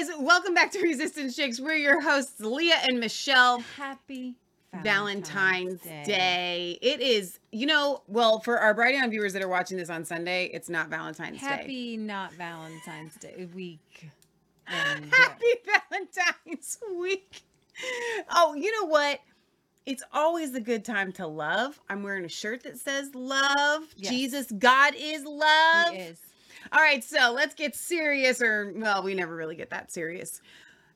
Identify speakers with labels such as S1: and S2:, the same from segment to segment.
S1: guys, welcome back to Resistance Chicks. We're your hosts, Leah and Michelle.
S2: Happy
S1: Valentine's Day. It is, you know, well, for our Brighteon viewers that are watching this on Sunday, it's not Valentine's Day.
S2: Happy not Valentine's Day week. And,
S1: Happy Valentine's week. Oh, you know what? It's always a good time to love. I'm wearing a shirt that says love.
S2: Yes.
S1: Jesus, God is love.
S2: he is.
S1: All right, so let's get serious, or well, we never really get that serious.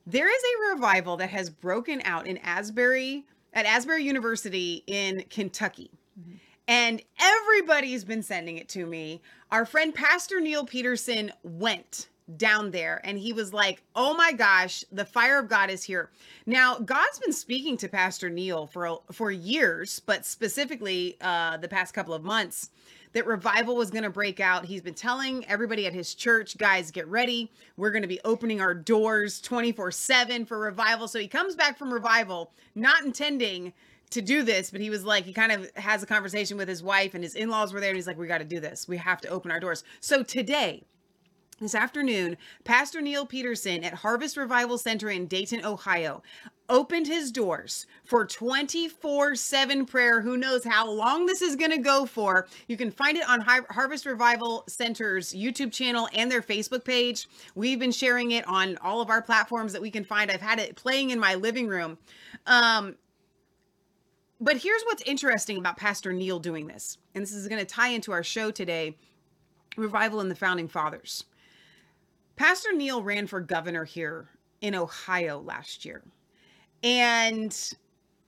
S1: There is a revival that has broken out in Asbury at Asbury University in Kentucky.
S2: Mhm.
S1: And everybody's been sending it to me. Our friend Pastor Neil Peterson went down there and he was like, "Oh my gosh, the fire of God is here." Now, God's been speaking to Pastor Neil for for years, but specifically uh the past couple of months that revival was going to break out. He's been telling everybody at his church, guys, get ready. We're going to be opening our doors 24 7 for revival. So he comes back from revival, not intending to do this, but he was like, he kind of has a conversation with his wife, and his in laws were there, and he's like, we got to do this. We have to open our doors. So today, this afternoon, Pastor Neil Peterson at Harvest Revival Center in Dayton, Ohio, opened his doors for 24 7 prayer. Who knows how long this is going to go for? You can find it on Har- Harvest Revival Center's YouTube channel and their Facebook page. We've been sharing it on all of our platforms that we can find. I've had it playing in my living room. Um, but here's what's interesting about Pastor Neil doing this, and this is going to tie into our show today Revival in the Founding Fathers. Pastor Neil ran for governor here in Ohio last year. And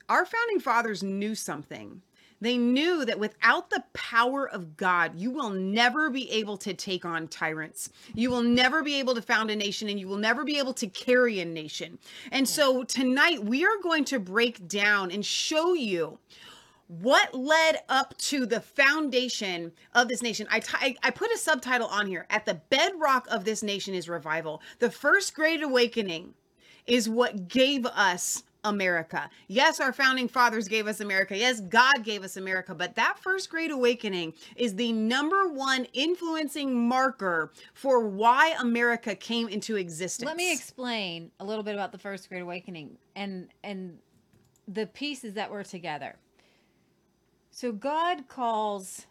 S1: our founding fathers knew something. They knew that without the power of God, you will never be able to take on tyrants. You will never be able to found a nation and you will never be able to carry a nation. And so tonight we are going to break down and show you what led up to the foundation of this nation I I put a subtitle on here at the bedrock of this nation is revival the first great awakening is what gave us America. Yes, our founding fathers gave us America. Yes, God gave us America. But that first great awakening is the number one influencing marker for why America came into existence.
S2: Let me explain a little bit about the First Great Awakening and and the pieces that were together. So God calls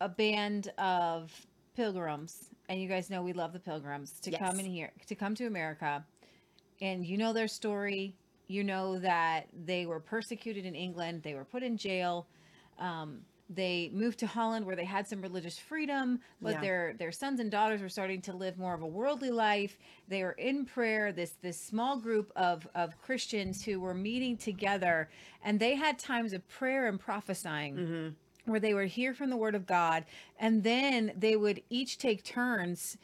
S2: a band of pilgrims, and you guys know we love the pilgrims to
S1: Yes.
S2: come in here to come to America, and you know their story. You know that they were persecuted in England. They were put in jail. Um, they moved to Holland where they had some religious freedom, but
S1: Yeah.
S2: their their sons and daughters were starting to live more of a worldly life. They were in prayer. This this small group of of Christians who were meeting together, and they had times of prayer and prophesying
S1: Mhm.
S2: where they would hear from the word of God, and then they would each take turns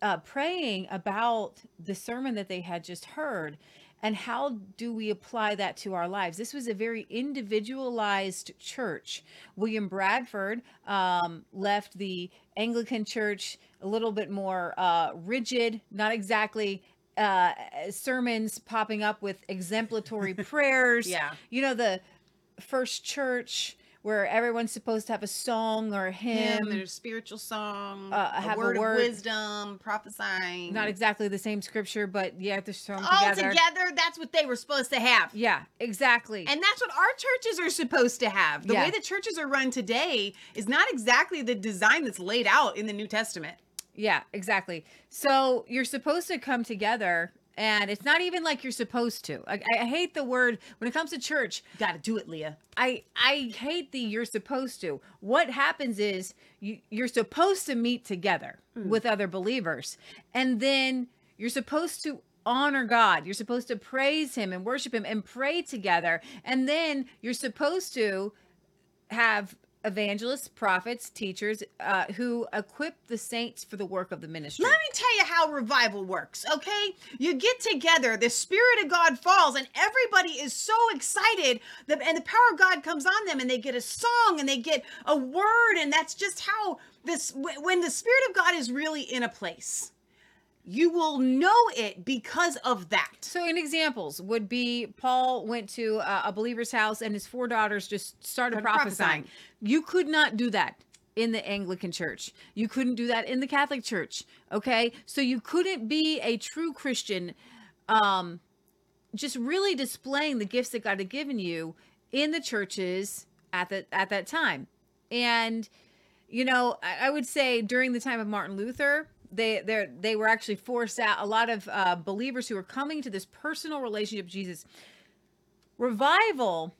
S2: uh, praying about the sermon that they had just heard. And how do we apply that to our lives? This was a very individualized church. William Bradford um, left the Anglican church a little bit more uh, rigid, not exactly uh, sermons popping up with exemplatory prayers
S1: Yeah.
S2: you know the first church where everyone's supposed to have a song or a hymn
S1: Hymn, there's spiritual song,
S2: Uh,
S1: a
S2: have a
S1: word of wisdom, prophesying.
S2: not exactly the same scripture but yeah they're thrown
S1: all
S2: together.
S1: together. That's what they were supposed to have.
S2: yeah exactly
S1: And that's what our churches are supposed to have. The
S2: Yeah.
S1: way that churches are run today is not exactly the design that's laid out in the New Testament.
S2: yeah exactly so you're supposed to come together and it's not even like you're supposed to I, I hate the word when it comes to church
S1: Got to do it, Leah.
S2: I I hate the you're supposed to. What happens is you you're supposed to meet together hmm. with other believers, and then you're supposed to honor God. You're supposed to praise Him and worship Him and pray together, and then you're supposed to have evangelists, prophets, teachers uh, who equip the saints for the work of the ministry.
S1: Let me tell you how revival works, okay? You get together, the Spirit of God falls, and everybody is so excited, that, and the power of God comes on them, and they get a song and they get a word, and that's just how this, when the Spirit of God is really in a place, you will know it because of that.
S2: So, in examples would be Paul went to uh, a believer's house and his four daughters just started
S1: Started
S2: prophesying.
S1: prophesying.
S2: You could not do that in the Anglican church. You couldn't do that in the Catholic church. Okay. So you couldn't be a true Christian, um, just really displaying the gifts that God had given you in the churches at the at that time. And you know, I, I would say during the time of Martin Luther, they they they were actually forced out. A lot of uh, believers who were coming to this personal relationship with Jesus. Revival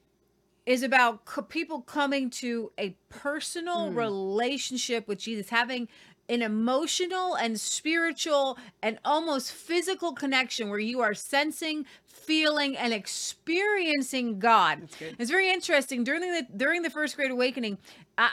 S2: is about co- people coming to a personal relationship with Jesus, having an emotional and spiritual and almost physical connection where you are sensing, feeling, and experiencing God. It's very interesting during the during the First Great Awakening. Uh,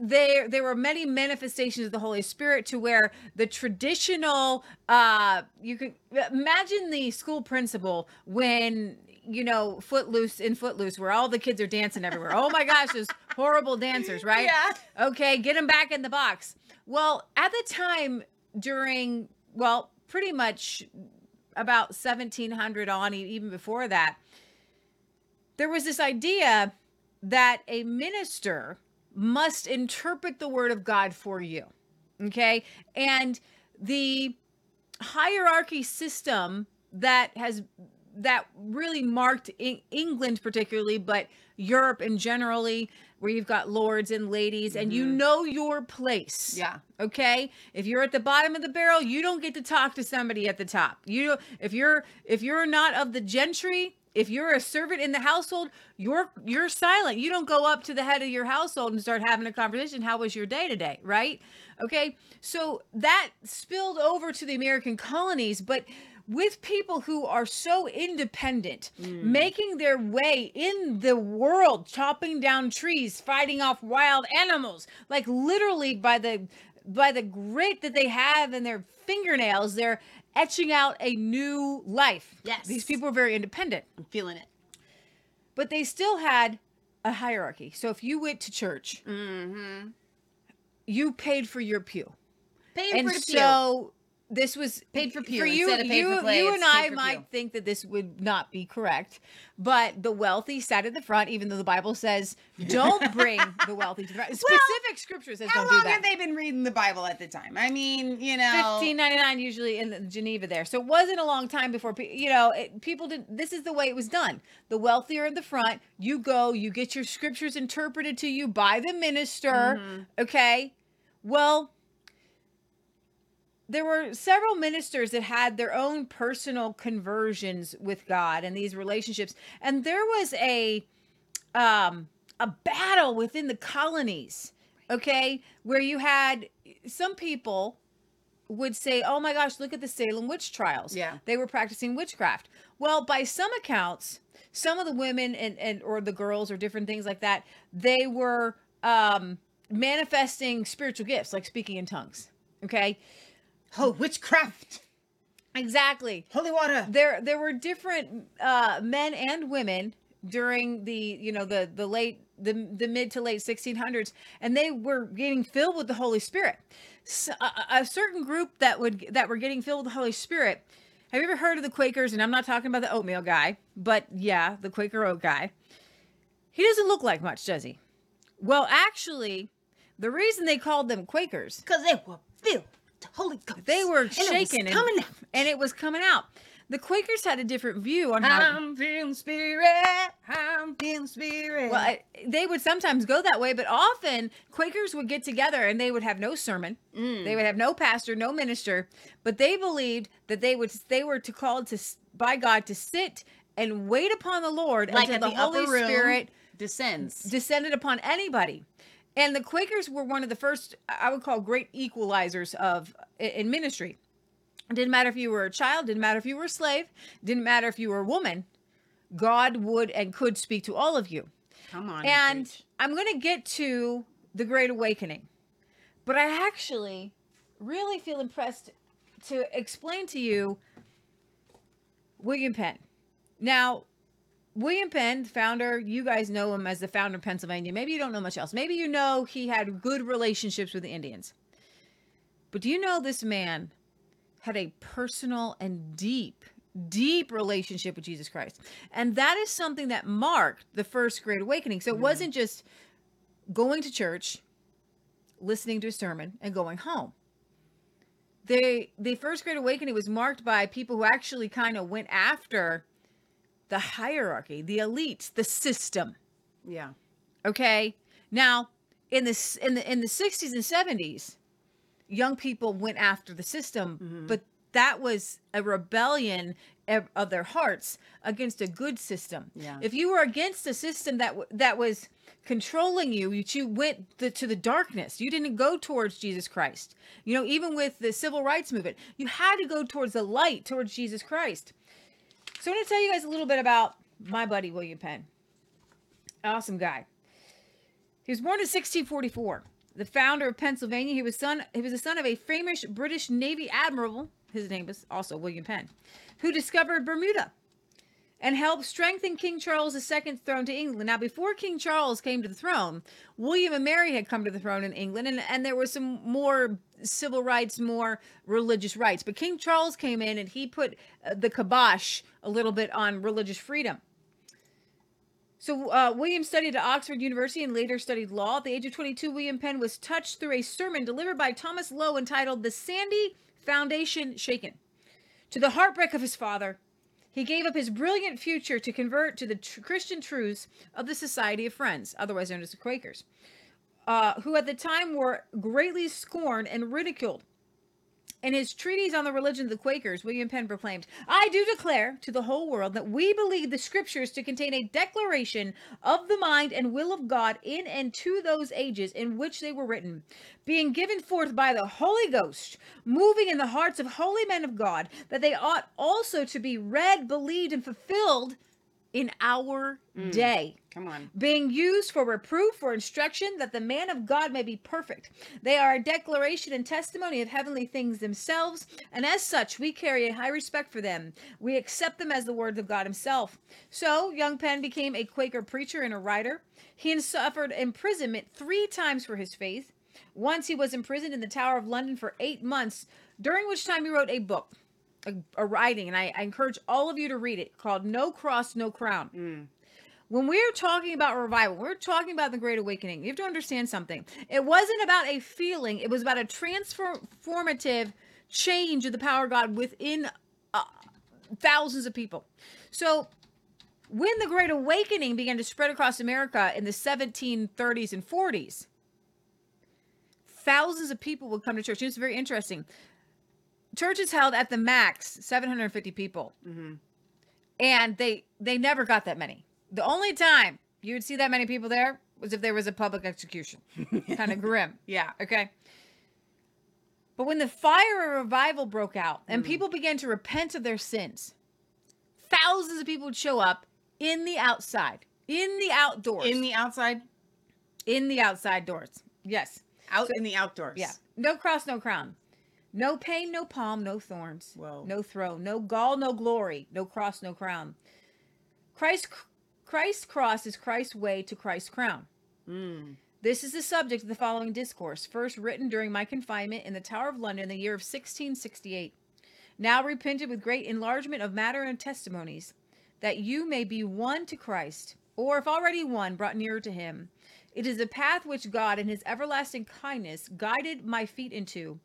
S2: there there were many manifestations of the holy spirit to where the traditional uh you could imagine the school principal when you know footloose in footloose where all the kids are dancing everywhere. Oh my gosh those horrible dancers right?
S1: Yeah.
S2: okay get them back in the box. Well at the time during well pretty much about 1700 on even before that there was this idea that a minister must interpret the word of God for you. Okay? And the hierarchy system that has that really marked Eng- England particularly but Europe and generally where you've got lords and ladies and you mm-hmm. know your place.
S1: Yeah.
S2: Okay? If you're at the bottom of the barrel, you don't get to talk to somebody at the top. You if you're if you're not of the gentry, if you're a servant in the household, you're you're silent. You don't go up to the head of your household and start having a conversation. How was your day today? Right? Okay. So that spilled over to the American colonies, but with people who are so independent, mm. making their way in the world, chopping down trees, fighting off wild animals, like literally by the by the grit that they have in their fingernails, they're etching out a new life.
S1: Yes.
S2: These people are very independent,
S1: I'm feeling it.
S2: but they still had a hierarchy. So if you went to church,
S1: Mm-hmm.
S2: you paid for your pew.
S1: Paid
S2: and
S1: for the pew.
S2: so this was
S1: Paid for pew
S2: For you,
S1: instead of paid
S2: you,
S1: for play,
S2: you and I might
S1: pew.
S2: think that this would not be correct, but the wealthy sat at the front, even though the Bible says don't bring the wealthy to the front. Specific scripture says
S1: How
S2: don't do
S1: long
S2: that.
S1: have they been reading the Bible at the time? I mean, you know,
S2: Fifteen ninety nine usually in Geneva there, so it wasn't a long time before you know it, people did. This is the way it was done. The wealthy are in the front. You go, you get your scriptures interpreted to you by the minister.
S1: Mm-hmm.
S2: Okay, well, there were several ministers that had their own personal conversions with God and these relationships, and there was a um a battle within the colonies. Okay, where you had some people would say, "Oh my gosh, look at the Salem witch trials."
S1: Yeah.
S2: they were practicing witchcraft. Well, by some accounts, some of the women and and or the girls or different things like that, they were um manifesting spiritual gifts like speaking in tongues. Okay,
S1: oh, witchcraft,
S2: exactly.
S1: holy water.
S2: There there were different uh men and women during the you know the the late the the mid to late 1600s and they were getting filled with the holy spirit. A certain group that would that were getting filled with the holy spirit. Have you ever heard of the quakers? And i'm not talking about the oatmeal guy but yeah the quaker oat guy. He doesn't look like much does he? Well actually the reason they called them quakers
S1: Because they were filled Holy Ghost.
S2: they were
S1: And it
S2: and,
S1: out.
S2: and it was coming out the quakers had a different view on how
S1: I'm feeling spirit. I'm feeling spirit.
S2: Well, I, they would sometimes go that way, but often Quakers would get together and they would have no sermon.
S1: Mm.
S2: They would have no pastor, no minister, but they believed that they would they were to called to by God to sit and wait upon the Lord
S1: like
S2: until the,
S1: the,
S2: Holy Spirit
S1: descends.
S2: descended upon anybody. And the Quakers were one of the first I would call great equalizers of in ministry. It didn't matter if you were a child, didn't matter if you were a slave, didn't matter if you were a woman. God would and could speak to all of you.
S1: Come on.
S2: And. I'm going to get to the Great Awakening. But I actually really feel impressed to explain to you William Penn. Now, William Penn, founder, you guys know him as the founder of Pennsylvania. Maybe you don't know much else. Maybe you know he had good relationships with the Indians. But do you know this man had a personal and deep, deep relationship with Jesus Christ? And that is something that marked the first Great Awakening. So it mm-hmm. wasn't just going to church, listening to a sermon and going home. They the first great awakening was marked by people who actually kind of went after the hierarchy, the elites, the system.
S1: Yeah.
S2: Okay. Now, in the in the in the 60s and 70s, young people went after the system,
S1: Mhm.
S2: but that was a rebellion of of their hearts against a good system.
S1: Yeah.
S2: If you were against a system that w- that was controlling you, you, you went the, to the darkness. You didn't go towards Jesus Christ. You know, even with the civil rights movement, you had to go towards the light, towards Jesus Christ. So I'm going to tell you guys a little bit about my buddy William Penn. Awesome guy. He was born in 1644. The founder of Pennsylvania. He was son. He was the son of a famous British Navy admiral. His name was also William Penn, who discovered Bermuda and helped strengthen King Charles II's throne to England. Now, before King Charles came to the throne, William and Mary had come to the throne in England, and, and there was some more civil rights, more religious rights. But King Charles came in and he put uh, the kibosh a little bit on religious freedom. So, uh, William studied at Oxford University and later studied law. At the age of 22, William Penn was touched through a sermon delivered by Thomas Loe entitled The Sandy Foundation Shaken. To the heartbreak of his father, he gave up his brilliant future to convert to the tr- Christian truths of the Society of Friends, otherwise known as the Quakers, uh, who at the time were greatly scorned and ridiculed. In his treatise on the religion of the Quakers, William Penn proclaimed, I do declare to the whole world that we believe the scriptures to contain a declaration of the mind and will of God in and to those ages in which they were written, being given forth by the Holy Ghost, moving in the hearts of holy men of God, that they ought also to be read, believed, and fulfilled in our mm. day
S1: Come on.
S2: being used for reproof, for instruction, that the man of God may be perfect. They are a declaration and testimony of heavenly things themselves, and as such, we carry a high respect for them. We accept them as the words of God himself. So, young Penn became a Quaker preacher and a writer. He suffered imprisonment three times for his faith. Once he was imprisoned in the Tower of London for eight months, during which time he wrote a book, a, a writing, and I, I encourage all of you to read it, called No Cross, No Crown
S1: Mm.
S2: When we're talking about revival, we're talking about the Great Awakening. You have to understand something. It wasn't about a feeling, it was about a transformative change of the power of God within uh, thousands of people. So, when the Great Awakening began to spread across America in the 1730s and 40s, thousands of people would come to church. It's very interesting. Churches held at the max 750 people
S1: hmm
S2: and they they never got that many. The only time you would see that many people there was if there was a public execution. kind of grim.
S1: Yeah.
S2: Okay. But when the fire of revival broke out and
S1: Mm.
S2: people began to repent of their sins, thousands of people would show up in the outside, in the outdoors,
S1: In the outside,
S2: in the outside doors. Yes.
S1: out in the outdoors.
S2: Yeah. No cross, no crown. No pain, no palm, no thorns.
S1: Whoa.
S2: No throne, no gall, no glory. No cross, no crown. Christ, Christ's cross is Christ's way to Christ's crown.
S1: Mm.
S2: This is the subject of the following discourse, first written during my confinement in the Tower of London in the year of 1668. Now repented with great enlargement of matter and testimonies, that you may be one to Christ, or if already one, brought nearer to him. It is a path which God, in his everlasting kindness, guided my feet into,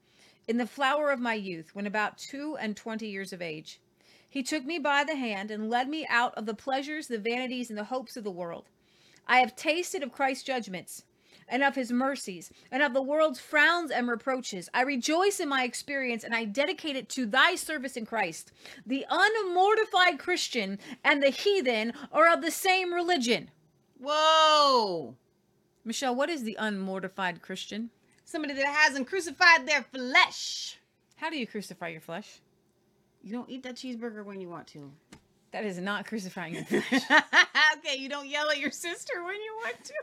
S2: in the flower of my youth, when about two and twenty years of age. He took me by the hand and led me out of the pleasures, the vanities, and the hopes of the world. I have tasted of Christ's judgments and of his mercies and of the world's frowns and reproaches. I rejoice in my experience and I dedicate it to thy service in Christ. The unmortified Christian and the heathen are of the same religion.
S1: Whoa.
S2: Michelle, what is the unmortified Christian?
S1: Somebody that hasn't crucified their flesh.
S2: How do you crucify your flesh?
S1: You don't eat that cheeseburger when you want to.
S2: That is not crucifying your flesh.
S1: okay, you don't yell at your sister when you want to.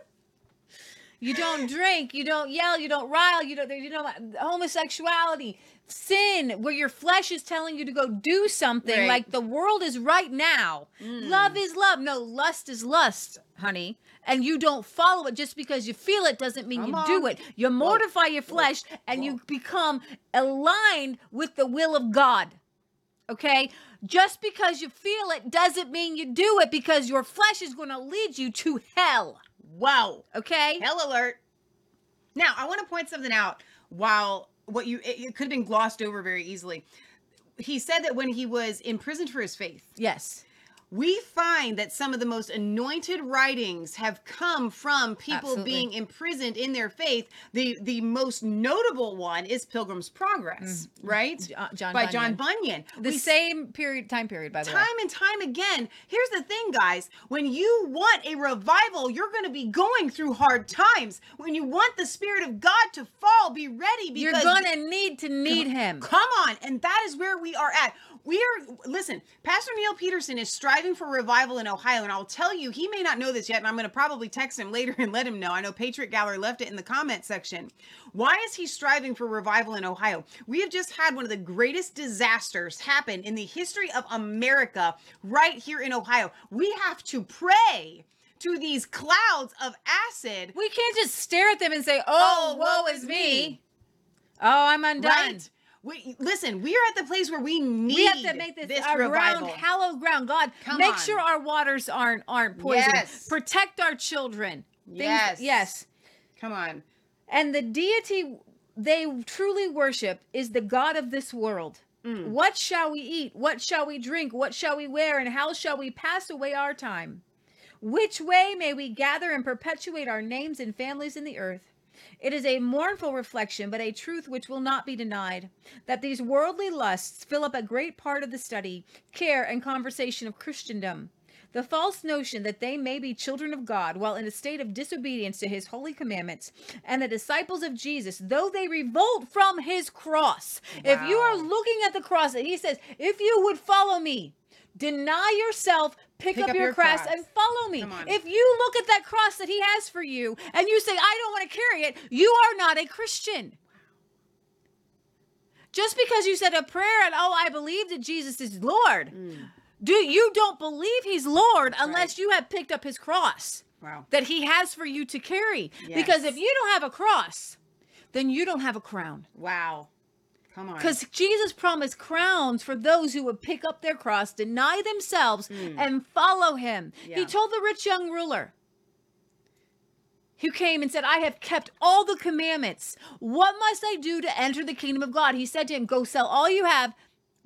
S2: You don't drink, you don't yell, you don't rile, you don't you know homosexuality, sin where your flesh is telling you to go do something
S1: Right.
S2: like the world is right now.
S1: Mm.
S2: Love is love. No, lust is lust, honey. And you don't follow it just because you feel it doesn't mean
S1: Come
S2: you do it. You mortify your flesh and you become aligned with the will of God. Okay? Just because you feel it doesn't mean you do it because your flesh is going to lead you to hell.
S1: Wow.
S2: Okay?
S1: Hell alert. Now, I want to point something out while what you it, it could have been glossed over very easily. He said that when he was imprisoned for his faith,
S2: Yes.
S1: We find that some of the most anointed writings have come from people
S2: Absolutely.
S1: being imprisoned in their faith. The the most notable one is Pilgrim's Progress, mm-hmm. right?
S2: Jo- uh, John
S1: By John
S2: Bunyan.
S1: Bunyan.
S2: The
S1: We
S2: same period time period by the way.
S1: time and time again. Here's the thing, guys. When you want a revival, you're going to be going through hard times. When you want the Spirit of God to fall, be ready because You're
S2: gonna need to need him.
S1: Come on. And that is where we are at. We are, listen, Pastor Neil Peterson is striving for revival in Ohio. And I'll tell you, he may not know this yet. And I'm going to probably text him later and let him know. I know Patriot Gallery left it in the comment section. Why is he striving for revival in Ohio? We have just had one of the greatest disasters happen in the history of America right here in Ohio. We have to pray to these clouds of acid.
S2: We can't just stare at them and say, "Oh,
S1: Oh,
S2: woe is me." Oh, I'm undone.
S1: Right? We listen. We are at the place where we need.
S2: We have to make this, our
S1: revival.
S2: ground hallowed ground. God,
S1: Come
S2: make
S1: on.
S2: sure our waters aren't aren't poisoned.
S1: Yes.
S2: Protect our children. Things-
S1: Yes.
S2: yes.
S1: Come on.
S2: And the deity they truly worship is the God of this world.
S1: Mm.
S2: What shall we eat? What shall we drink? What shall we wear? And how shall we pass away our time? Which way may we gather and perpetuate our names and families in the earth? It is a mournful reflection, but a truth which will not be denied, that these worldly lusts fill up a great part of the study, care, and conversation of Christendom. The false notion that they may be children of God while in a state of disobedience to his holy commandments, and the disciples of Jesus, though they revolt from his cross. If you are looking at the cross, and he says, If you would follow me, deny yourself, pick, up, your, cross, and follow me. If you look at that cross that he has for you and you say, I don't want to carry it, you are not a Christian. Just because you said a prayer and oh, I believe that Jesus is Lord, do you don't believe he's Lord unless
S1: Right.
S2: you have picked up his cross
S1: Wow.
S2: that he has for you to carry. Because if you don't have a cross, then you don't have a crown.
S1: Wow. Come on.
S2: Because Jesus promised crowns for those who would pick up their cross, deny themselves, and follow him. He
S1: Hmm.
S2: Told the rich young ruler who came and said, I have kept all the commandments. What must I do to enter the kingdom of God? He said to him, Go sell all you have,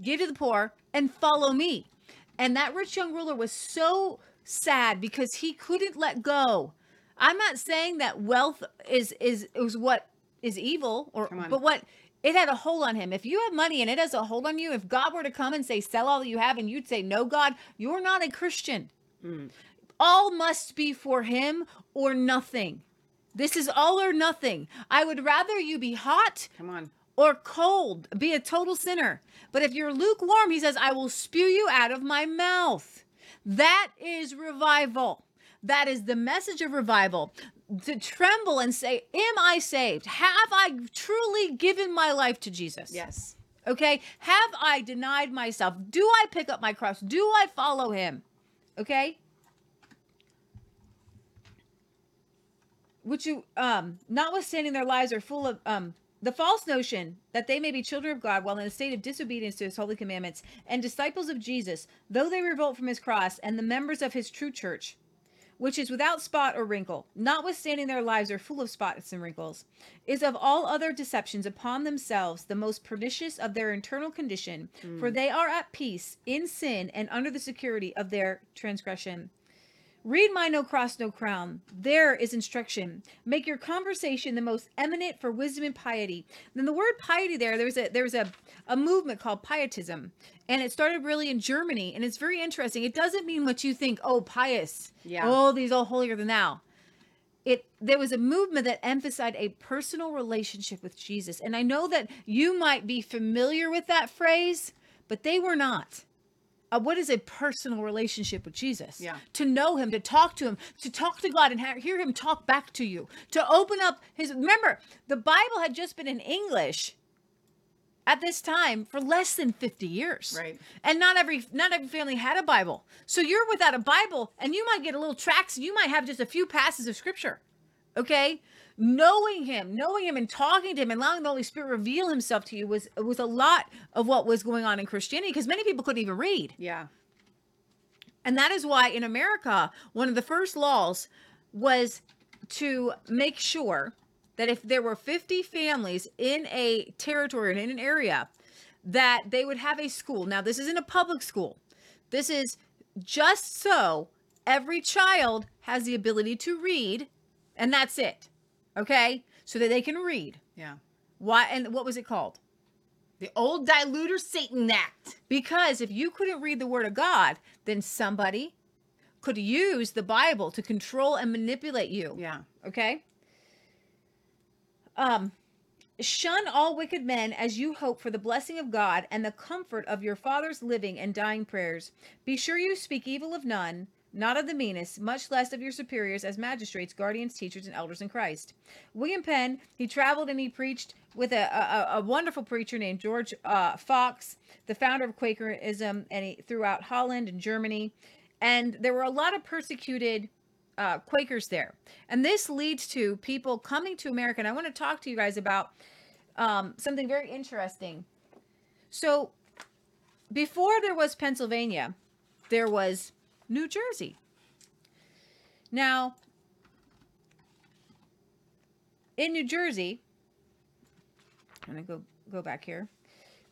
S2: give to the poor, and follow me. And that rich young ruler was so sad because he couldn't let go. I'm not saying that wealth is is is what is evil or but what it had a hold on him. If you have money and it has a hold on you, if God were to come and say, sell all that you have, and you'd say, no, God, you're not a Christian.
S1: Mm.
S2: All must be for him or nothing. This is all or nothing. I would rather you be hot
S1: Come on.
S2: or cold, be a total sinner. But if you're lukewarm, he says, I will spew you out of my mouth. That is revival. That is the message of revival. To tremble and say, Am I saved? Have I truly given my life to Jesus?
S1: Yes.
S2: Okay. Have I denied myself? Do I pick up my cross? Do I follow him? Okay. Which you, um, notwithstanding their lives are full of, um, the false notion that they may be children of God while in a state of disobedience to his holy commandments and disciples of Jesus, though they revolt from his cross and the members of his true church, which is without spot or wrinkle, notwithstanding their lives are full of spots and wrinkles, is of all other deceptions upon themselves the most pernicious of their internal condition, for hmm. they are at peace in sin and under the security of their transgression. Read my No Cross, No Crown. There is instruction. Make your conversation the most eminent for wisdom and piety. Then the word piety there, there's a there's a, a movement called pietism. And it started really in Germany. And it's very interesting. It doesn't mean what you think, oh, pious.
S1: Yeah.
S2: Oh, these all holier than thou. It there was a movement that emphasized a personal relationship with Jesus. And I know that you might be familiar with that phrase, but they were not uh, what is a personal relationship with Jesus?
S1: Yeah.
S2: To know him, to talk to him, to talk to God and ha- hear him talk back to you, to open up his. Remember, the Bible had just been in English at this time for less than 50 years.
S1: Right.
S2: And not every not every family had a Bible. So you're without a Bible and you might get a little tracts, you might have just a few passages of scripture. Okay? Knowing him, knowing him and talking to him and allowing the Holy Spirit reveal himself to you was was a lot of what was going on in Christianity because many people couldn't even read.
S1: Yeah.
S2: And that is why in America, one of the first laws was to make sure that if there were 50 families in a territory and in an area, that they would have a school. Now, this isn't a public school. This is just so every child has the ability to read, and that's it. Okay? So that they can read.
S1: Yeah.
S2: Why and what was it called?
S1: The old deluder Satan Act.
S2: Because if you couldn't read the word of God, then somebody could use the Bible to control and manipulate you.
S1: Yeah.
S2: Okay? Um shun all wicked men as you hope for the blessing of God and the comfort of your father's living and dying prayers. Be sure you speak evil of none, not of the meanest, much less of your superiors as magistrates, guardians, teachers, and elders in Christ. William Penn, he traveled and he preached with a, a, a wonderful preacher named George uh, Fox, the founder of Quakerism, and he, throughout Holland and Germany. And there were a lot of persecuted uh, Quakers there. And this leads to people coming to America. And I want to talk to you guys about um, something very interesting. So, before there was Pennsylvania, there was New Jersey. Now, in New Jersey, I'm going to go go back here.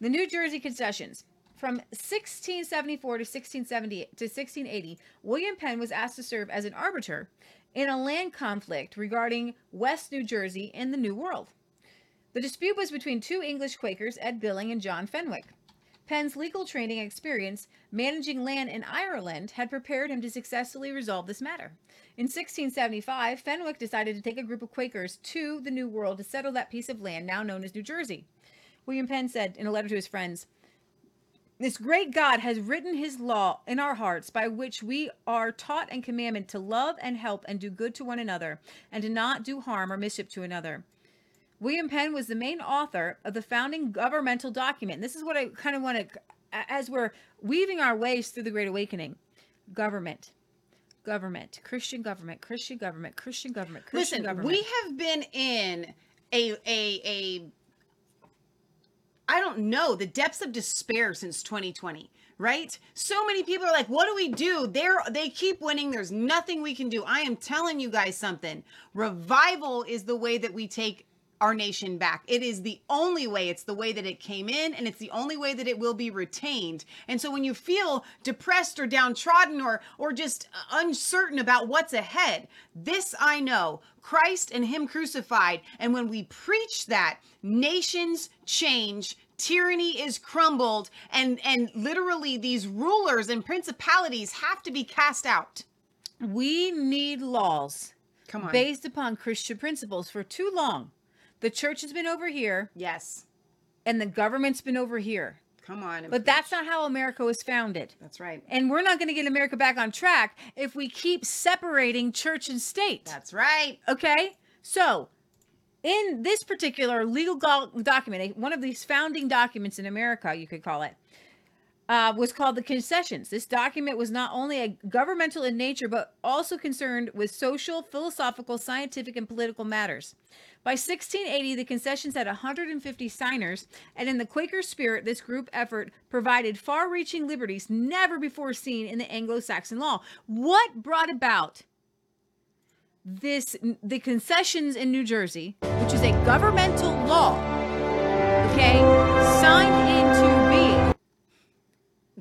S2: The New Jersey concessions. From 1674 to 1670 to 1680, William Penn was asked to serve as an arbiter in a land conflict regarding West New Jersey and the New World. The dispute was between two English Quakers, Ed Byllynge and John Fenwick. Penn's legal training experience managing land in Ireland had prepared him to successfully resolve this matter. In 1675, Fenwick decided to take a group of Quakers to the New World to settle that piece of land now known as New Jersey. William Penn said in a letter to his friends, this great God has written his law in our hearts by which we are taught and commanded to love and help and do good to one another and to not do harm or mischief to another. William Penn was the main author of the founding governmental document. This is what I kind of want to, as we're weaving our ways through the Great Awakening government, government, Christian government, Christian government, Christian government, Christian
S1: Listen,
S2: government.
S1: we have been in a a a I don't know, the depths of despair since 2020, right? So many people are like, "What do we do?" They're they keep winning. There's nothing we can do. I am telling you guys something. Revival is the way that we take our nation back. It is the only way. It's the way that it came in, and it's the only way that it will be retained. And so when you feel depressed or downtrodden or or just uncertain about what's ahead, this I know. Christ and him crucified. And when we preach that, nations change, tyranny is crumbled, and and literally these rulers and principalities have to be cast out.
S2: we need laws
S1: Come on.
S2: based upon Christian principles for too long. The church has been over here
S1: yes.
S2: and the government's been over here.
S1: Come on.
S2: But that's not how America was founded.
S1: That's right.
S2: And we're not going to get America back on track if we keep separating church and state.
S1: That's right.
S2: Okay? So, in this particular legal document, one of these founding documents in America, you could call it, uh, was called the Concessions. This document was not only a governmental in nature, but also concerned with social, philosophical, scientific, and political matters. By 1680, the concessions had 150 signers, and in the Quaker spirit, this group effort provided far reaching liberties never before seen in the Anglo Saxon law. What brought about this the concessions in New Jersey, which is a governmental law, okay, signed into.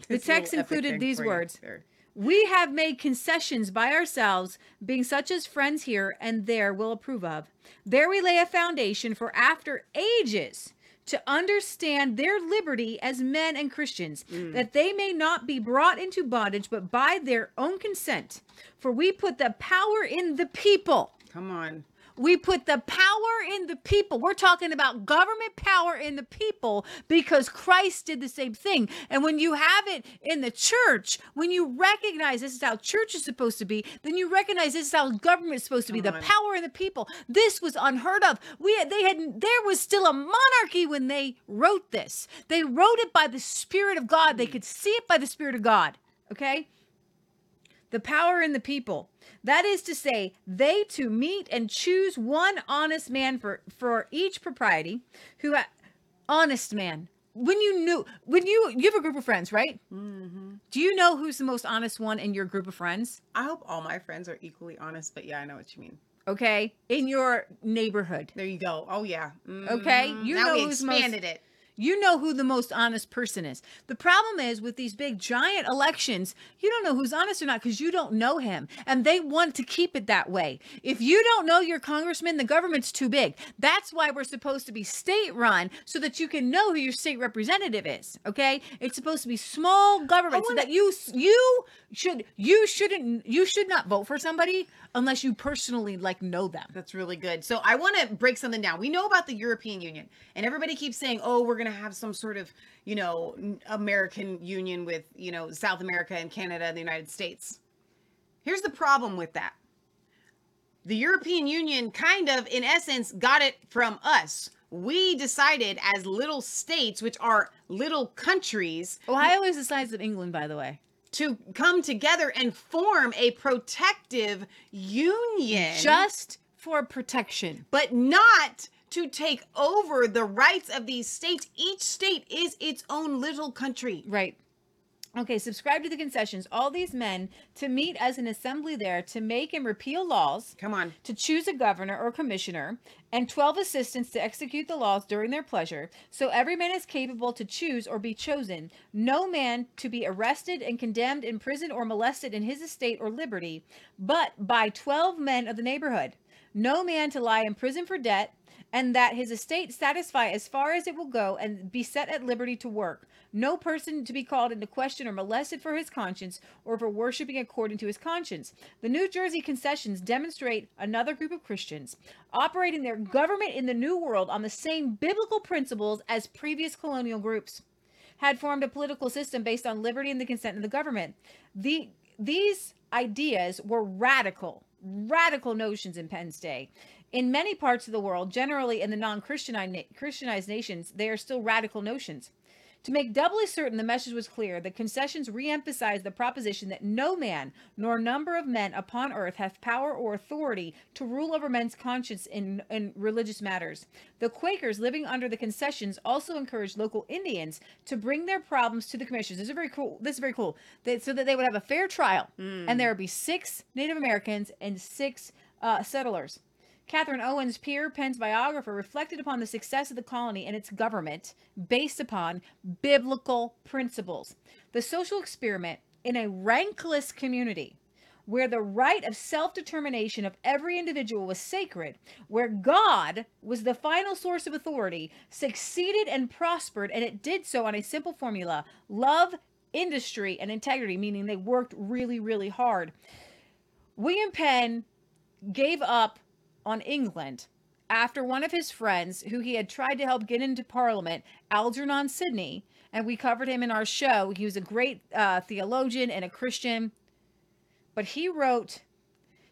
S2: The
S1: It's a little
S2: text included these words.
S1: there.
S2: We have made concessions by ourselves, being such as friends here and there will approve of. There we lay a foundation for after ages to understand their liberty as men and Christians, mm. that they may not be brought into bondage, but by their own consent. For we put the power in the people.
S1: Come on.
S2: We put the power in the people. We're talking about government power in the people because Christ did the same thing. And when you have it in the church, when you recognize this is how church is supposed to be, then you recognize this is how government is supposed to be. The power in the people. This was unheard of. We had, they had there was still a monarchy when they wrote this. They wrote it by the Spirit of God. They hmm. could see it by the Spirit of God. Okay? the power in the people. That is to say, they to meet and choose one honest man for for each propriety, who ha- honest man. When you knew, when you you have a group of friends, right?
S1: Mm-hmm.
S2: Do you know who's the most honest one in your group of friends?
S1: I hope all my friends are equally honest, but yeah, I know what you mean.
S2: okay, in your neighborhood.
S1: There you go. Oh yeah.
S2: Okay,
S1: Mhm.
S2: you
S1: now
S2: know
S1: we
S2: who's most-
S1: it.
S2: You know who the most honest person is. The problem is with these big giant elections, you don't know who's honest or not because you don't know him. And they want to keep it that way. If you don't know your congressman, the government's too big. That's why we're supposed to be state run so that you can know who your state representative is. Okay? It's supposed to be small government so
S1: wanna-
S2: that you you should you shouldn't you should not vote for somebody unless you personally like know them.
S1: That's really good. So I want to break something down. We know about the European Union, and everybody keeps saying, "Oh, we're going to have some sort of, you know, American Union with, you know, South America and Canada and the United States." Here's the problem with that. The European Union kind of in essence got it from us. We decided as little states, which are little countries,
S2: Ohio is the size of England, by the way.
S1: to come together and form a protective union.
S2: Just for protection.
S1: but not to take over the rights of these states. Each state is its own little country.
S2: Right. Okay, subscribe to the concessions. All these men to meet as an assembly there to make and repeal laws,
S1: Come on.
S2: to choose a governor or commissioner, and 12 assistants to execute the laws during their pleasure. So every man is capable to choose or be chosen. No man to be arrested and condemned, imprisoned, or molested in his estate or liberty, but by 12 men of the neighborhood. No man to lie in prison for debt, and that his estate satisfy as far as it will go and be set at liberty to work. No person to be called into question or molested for his conscience or for worshiping according to his conscience. The New Jersey concessions demonstrate another group of Christians operating their government in the New World on the same biblical principles as previous colonial groups had formed a political system based on liberty and the consent of the government. The these ideas were radical, radical notions in Penn's day. In many parts of the world, generally in the non-Christianized nations, they are still radical notions. To make doubly certain the message was clear, the concessions re-emphasized the proposition that no man nor number of men upon earth hath power or authority to rule over men's conscience in, in religious matters. The Quakers living under the concessions also encouraged local Indians to bring their problems to the commissioners. This is very cool. This is very cool. They, so that they would have a fair trial, and there would be six Native Americans and six uh, settlers. Catherine Owens, Peare Penn's biographer, reflected upon the success of the colony and its government based upon biblical principles. The social experiment in a rankless community where the right of self determination of every individual was sacred, where God was the final source of authority, succeeded and prospered, and it did so on a simple formula love, industry, and integrity, meaning they worked really, really hard. William Penn gave up on England after one of his friends, who he had tried to help get into Parliament, Algernon Sidney, and we covered him in our show. He was a great uh, theologian and a Christian, but he wrote.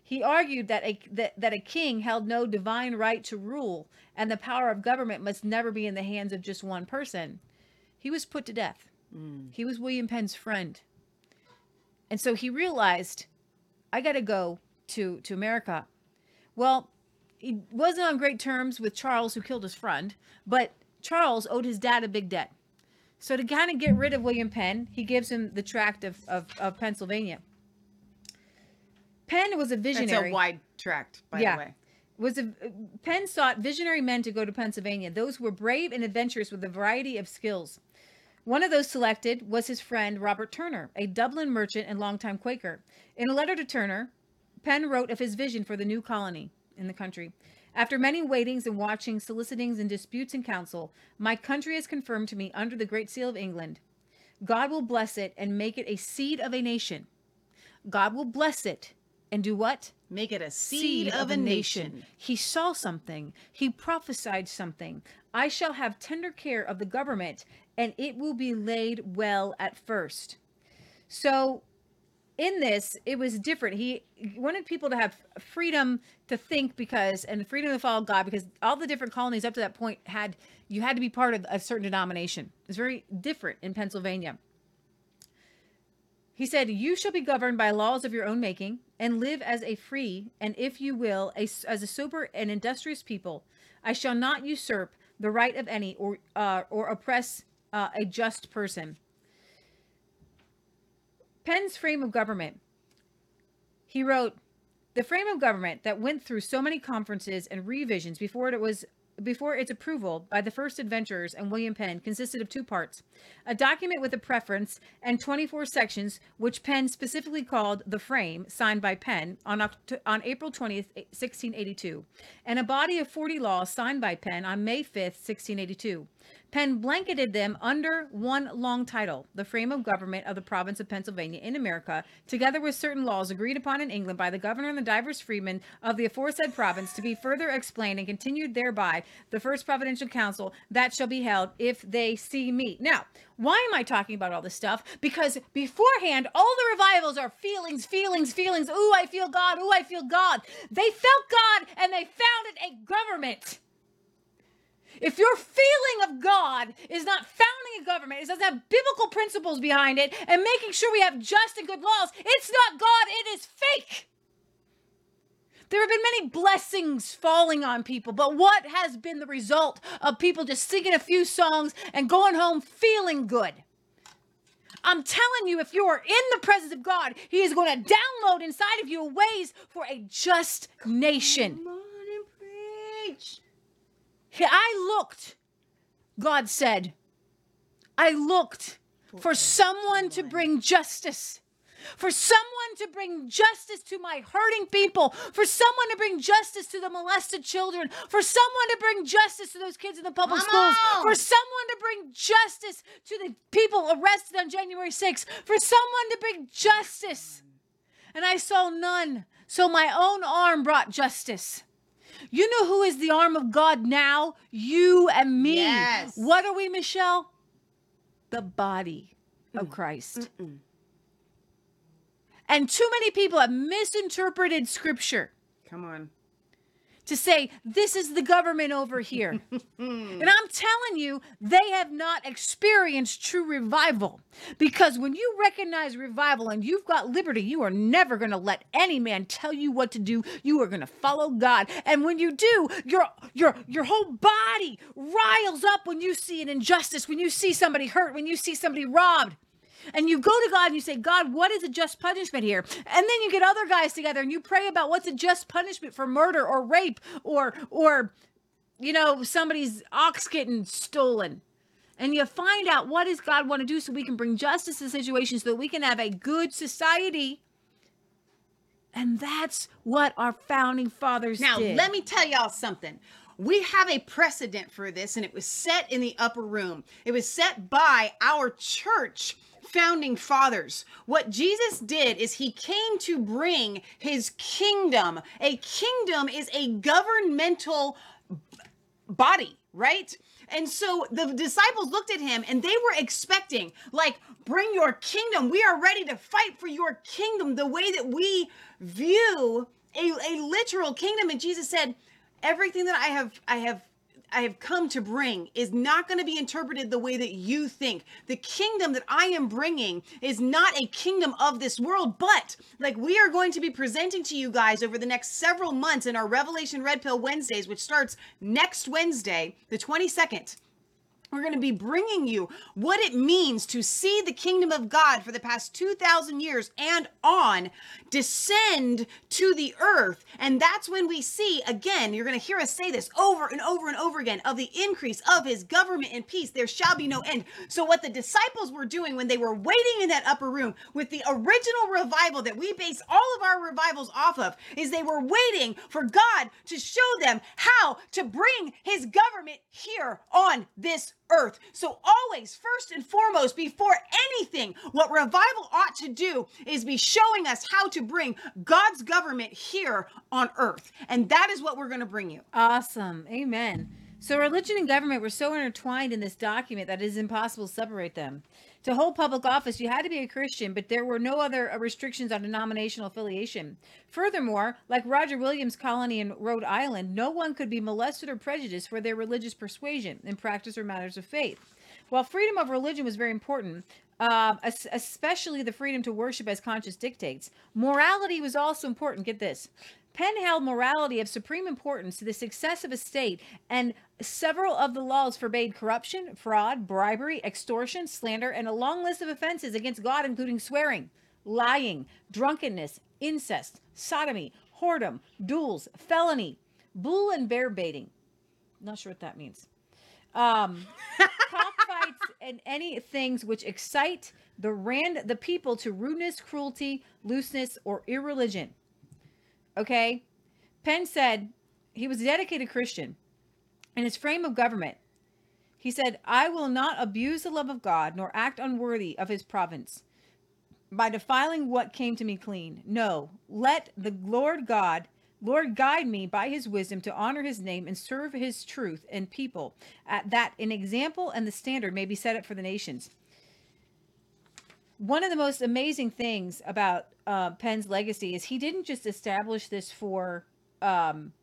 S2: He argued that a that, that a king held no divine right to rule, and the power of government must never be in the hands of just one person. He was put to death. He was William Penn's friend, and so he realized, I got to go to to America. Well, he wasn't on great terms with Charles, who killed his friend, but Charles owed his dad a big debt. So to kind of get rid of William Penn, he gives him the tract of, of, of Pennsylvania. Penn was a
S1: It's
S2: visionary.
S1: a wide tract, by
S2: Yeah.
S1: the way.
S2: was a Penn sought visionary men to go to Pennsylvania, those who were brave and adventurous with a variety of skills. One of those selected was his friend Robert Turner, a Dublin merchant and longtime Quaker. In a letter to Turner, Penn wrote of his vision for the new colony in the country. After many waitings and watchings, solicitings, and disputes in council, my country has confirmed to me under the Great Seal of England. God will bless it and make it a seed of a nation. God will bless it and do what?
S1: Make it a seed, of, a nation.
S2: He saw something. He prophesied something. I shall have tender care of the government, and it will be laid well at first. So, in this, it was different. He wanted people to have freedom to think because, and freedom to follow God because all the different colonies up to that point had, you had to be part of a certain denomination. It's very different in Pennsylvania. He said, You shall be governed by laws of your own making, and live as a free, and if you will, a, as a sober and industrious people. I shall not usurp the right of any or, uh, or oppress uh, a just person. Penn's frame of government. He wrote, The frame of government that went through so many conferences and revisions before it was before its approval by the first adventurers and William Penn consisted of two parts a document with a preference and 24 sections, which Penn specifically called the frame, signed by Penn on, on April 20th, 1682, and a body of 40 laws signed by Penn on May 5th, 1682. Penn blanketed them under one long title, the frame of government of the province of Pennsylvania in America, together with certain laws agreed upon in England by the governor and the divers freemen of the aforesaid province, to be further explained and continued thereby the first providential council that shall be held if they see me. Now, why am I talking about all this stuff? Because beforehand, all the revivals are feelings, feelings, feelings. Ooh, I feel God. Ooh, I feel God. They felt God and they founded a government. If your feeling of God is not founding a government, it doesn't have biblical principles behind it and making sure we have just and good laws, it's not God, it is fake. There have been many blessings falling on people, but what has been the result of people just singing a few songs and going home feeling good? I'm telling you, if you are in the presence of God, He is going to download inside of you ways for a just nation.
S1: Come on and preach.
S2: I looked, God said, I looked for someone to bring justice, for someone to bring justice to my hurting people, for someone to bring justice to the molested children, for someone to bring justice to those kids in the public
S1: Come
S2: schools, for someone to bring justice to the people arrested on January 6th, for someone to bring justice. And I saw none. So my own arm brought justice. You know who is the arm of God now? You and me.
S1: Yes.
S2: What are we, Michelle? The body of mm. Christ. And too many people have misinterpreted scripture
S1: Come on.
S2: To say this is the government over here. and I'm telling you, they have not experienced true revival. Because when you recognize revival and you've got liberty, you are never going to let any man tell you what to do. You are going to follow God. And when you do, your your your whole body riles up when you see an injustice, when you see somebody hurt, when you see somebody robbed. And you go to God and you say, God, what is a just punishment here? And then you get other guys together and you pray about what's a just punishment for murder or rape or or you know, somebody's ox getting stolen. And you find out what does God want to do so we can bring justice to situations so that we can have a good society. And that's what our founding fathers
S1: Now,
S2: did.
S1: let me tell y'all something. We have a precedent for this, and it was set in the upper room. It was set by our church founding fathers. What Jesus did is he came to bring his kingdom. A kingdom is a governmental body, right? And so the disciples looked at him and they were expecting, like, bring your kingdom. We are ready to fight for your kingdom the way that we view a, a literal kingdom. And Jesus said, everything that I have, I have. I have come to bring is not going to be interpreted the way that you think. The kingdom that I am bringing is not a kingdom of this world, but like we are going to be presenting to you guys over the next several months in our Revelation Red Pill Wednesdays, which starts next Wednesday, the 22nd. We're going to be bringing you what it means to see the kingdom of God for the past 2,000 years and on descend to the earth. And that's when we see, again, you're going to hear us say this over and over and over again of the increase of his government and peace. There shall be no end. So, what the disciples were doing when they were waiting in that upper room with the original revival that we base all of our revivals off of is they were waiting for God to show them how to bring his government here on this earth. So, always, first and foremost, before anything, what revival ought to do is be showing us how to bring God's government here on earth. And that is what we're going to bring you.
S2: Awesome. Amen. So religion and government were so intertwined in this document that it is impossible to separate them. To hold public office, you had to be a Christian, but there were no other uh, restrictions on denominational affiliation. Furthermore, like Roger Williams' colony in Rhode Island, no one could be molested or prejudiced for their religious persuasion in practice or matters of faith. While freedom of religion was very important, uh, especially the freedom to worship as conscience dictates, morality was also important. Get this. Penn held morality of supreme importance to the success of a state, and several of the laws forbade corruption, fraud, bribery, extortion, slander, and a long list of offenses against God, including swearing, lying, drunkenness, incest, sodomy, whoredom, duels, felony, bull and bear baiting. Not sure what that means. Um, cockfights and any things which excite the rand the people to rudeness, cruelty, looseness, or irreligion. Okay, Penn said he was a dedicated Christian. In his frame of government, he said, "I will not abuse the love of God, nor act unworthy of His province." by defiling what came to me clean. No, let the Lord God, Lord guide me by his wisdom to honor his name and serve his truth and people, at that an example and the standard may be set up for the nations. One of the most amazing things about uh, Penn's legacy is he didn't just establish this for um,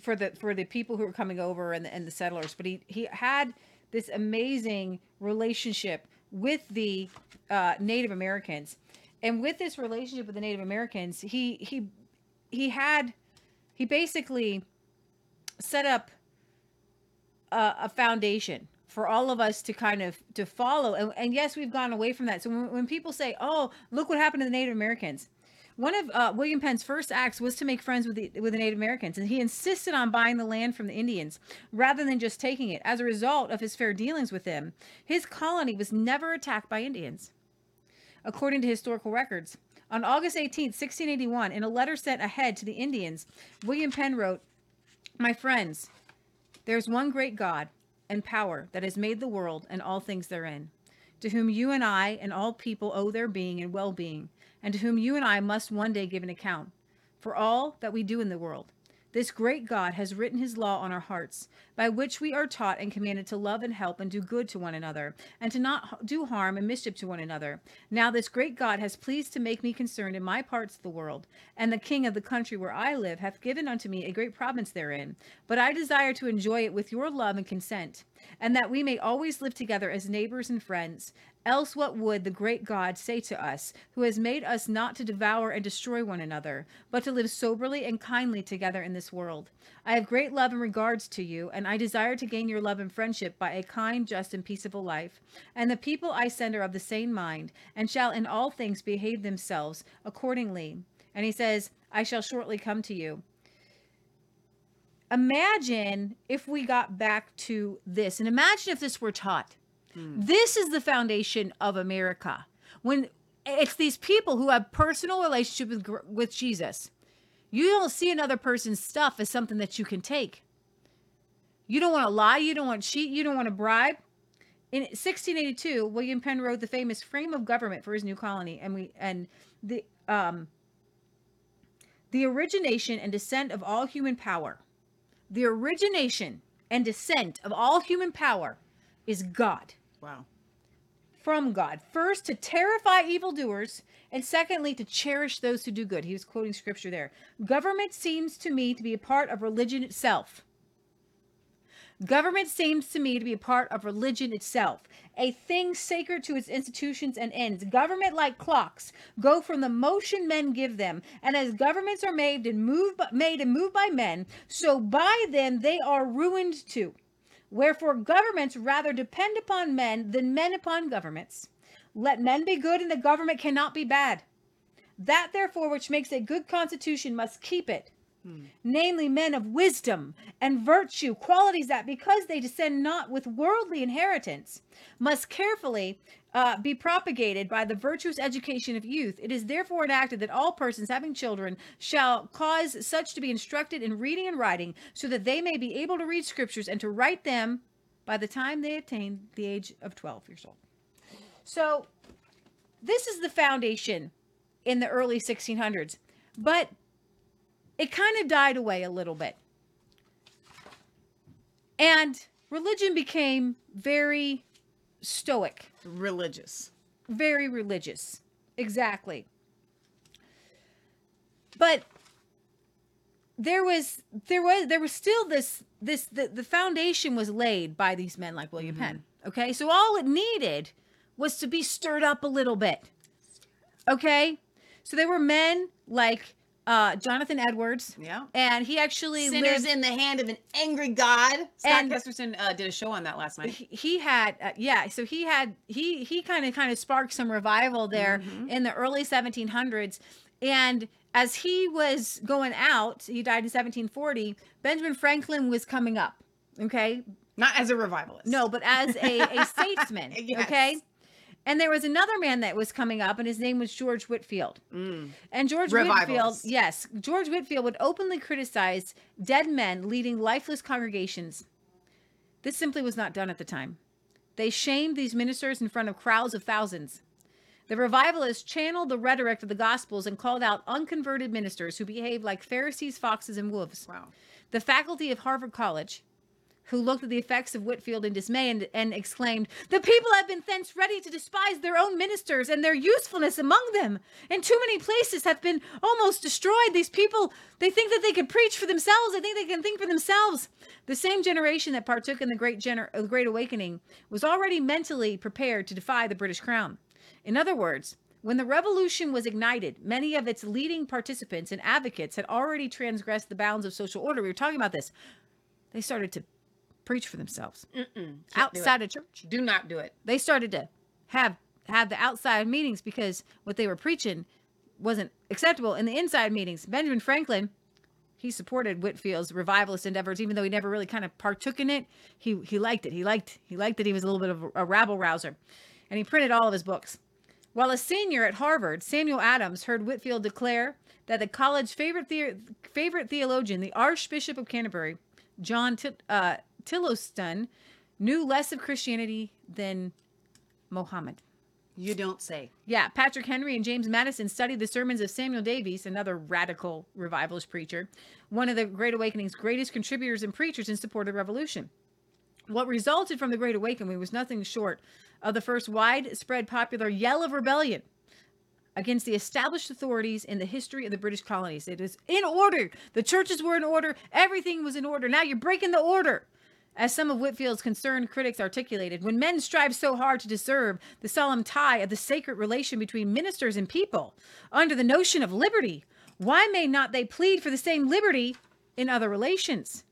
S2: for the for the people who were coming over and the, and the settlers, but he he had this amazing relationship with the uh, Native Americans, and with this relationship with the Native Americans, he he he had he basically set up a, a foundation for all of us to kind of to follow. And, and yes, we've gone away from that. So when, when people say, "Oh, look what happened to the Native Americans," one of uh, William Penn's first acts was to make friends with the with the Native Americans, and he insisted on buying the land from the Indians rather than just taking it. As a result of his fair dealings with them, his colony was never attacked by Indians, according to historical records. On August 18, 1681, in a letter sent ahead to the Indians, William Penn wrote, "My friends, there's one great God and power that has made the world and all things therein, to whom you and I and all people owe their being and well being, and to whom you and I must one day give an account for all that we do in the world. This great God has written his law on our hearts, by which we are taught and commanded to love and help and do good to one another, and to not do harm and mischief to one another. Now, this great God has pleased to make me concerned in my parts of the world, and the king of the country where I live hath given unto me a great province therein. But I desire to enjoy it with your love and consent, and that we may always live together as neighbors and friends. Else, what would the great God say to us, who has made us not to devour and destroy one another, but to live soberly and kindly together in this world? I have great love and regards to you, and I desire to gain your love and friendship by a kind, just, and peaceable life. And the people I send are of the same mind, and shall in all things behave themselves accordingly. And he says, I shall shortly come to you imagine if we got back to this and imagine if this were taught this is the foundation of america. When it's these people who have personal relationship with, with jesus. You don't see another person's stuff as something that you can take. You don't want to lie you don't want to cheat you don't want to bribe. In 1682 william penn wrote the famous frame of government for his new colony and we and the um the origination and descent of all human power. The origination and descent of all human power is God,
S1: Wow.
S2: from God. First, to terrify evildoers, and secondly, to cherish those who do good. He was quoting scripture there. Government seems to me to be a part of religion itself. Government seems to me to be a part of religion itself, a thing sacred to its institutions and ends. Government, like clocks, go from the motion men give them, and as governments are made and moved, made and moved by men, so by them they are ruined too. Wherefore governments rather depend upon men than men upon governments. Let men be good, and the government cannot be bad. That therefore which makes a good constitution must keep it namely men of wisdom and virtue, qualities that, because they descend not with worldly inheritance, must carefully uh, be propagated by the virtuous education of youth. It is therefore enacted that all persons having children shall cause such to be instructed in reading and writing, so that they may be able to read scriptures and to write them by the time they attain the age of 12 years old. So, this is the foundation in the early 1600s. But it kind of died away a little bit. And religion became very stoic,
S1: Religious.
S2: very religious. Exactly. But there was there was there was still this this the, the foundation was laid by these men like William mm-hmm. Penn. Okay? So all it needed was to be stirred up a little bit. Okay? So there were men like uh, Jonathan Edwards.
S1: Yeah.
S2: And he actually
S1: Sinners
S2: lived,
S1: in the hand of an angry God. Scott
S2: And-
S1: Kesterson uh, did a show on that last night.
S2: he, he had uh, yeah so he had he he kind of kind of sparked some revival there
S1: Mm-hmm.
S2: in the early 1700s And as he was going out, he died in 1740, Benjamin Franklin was coming up. Okay.
S1: Not as a revivalist.
S2: No, but as a, a statesman.
S1: Yes.
S2: Okay. And there was another man that was coming up, and his name was George Whitefield.
S1: Mm.
S2: And George
S1: Whitefield,
S2: yes, George Whitefield would openly criticize dead men leading lifeless congregations. This simply was not done at the time. They shamed these ministers in front of crowds of thousands. The revivalists channeled the rhetoric of the Gospels and called out unconverted ministers who behaved like Pharisees, foxes, and wolves.
S1: Wow.
S2: The faculty of Harvard College, who looked at the effects of Whitefield in dismay and, and exclaimed, The people have been thence ready to despise their own ministers and their usefulness among them. In too many places have been almost destroyed. These people, they think that they can preach for themselves. They think they can think for themselves. The same generation that partook in the Great, Gener- uh, the Great Awakening was already mentally prepared to defy the British Crown. In other words, when the revolution was ignited, many of its leading participants and advocates had already transgressed the bounds of social order. We were talking about this. They started to preach for themselves
S1: Can't do it.
S2: outside of church.
S1: Do not do it.
S2: They started to have have the outside meetings because what they were preaching wasn't acceptable in the inside meetings. Benjamin Franklin, he supported Whitefield's revivalist endeavors, even though he never really kind of partook in it. He he liked it. He liked he liked that he was a little bit of a, a rabble rouser, and he printed all of his books. While a senior at Harvard, Samuel Adams heard Whitefield declare that the college favorite the- favorite theologian, the Archbishop of Canterbury, John Til- uh, Tillotson, knew less of Christianity than Mohammed.
S1: You don't say.
S2: Yeah, Patrick Henry and James Madison studied the sermons of Samuel Davies, another radical revivalist preacher, one of the Great Awakening's greatest contributors and preachers in support of the revolution. What resulted from the Great Awakening was nothing short of the first widespread popular yell of rebellion against the established authorities in the history of the British colonies. It is in order. The churches were in order. Everything was in order. Now you're breaking the order. As some of Whitefield's concerned critics articulated, when men strive so hard to deserve the solemn tie of the sacred relation between ministers and people under the notion of liberty, why may not they plead for the same liberty in other relations?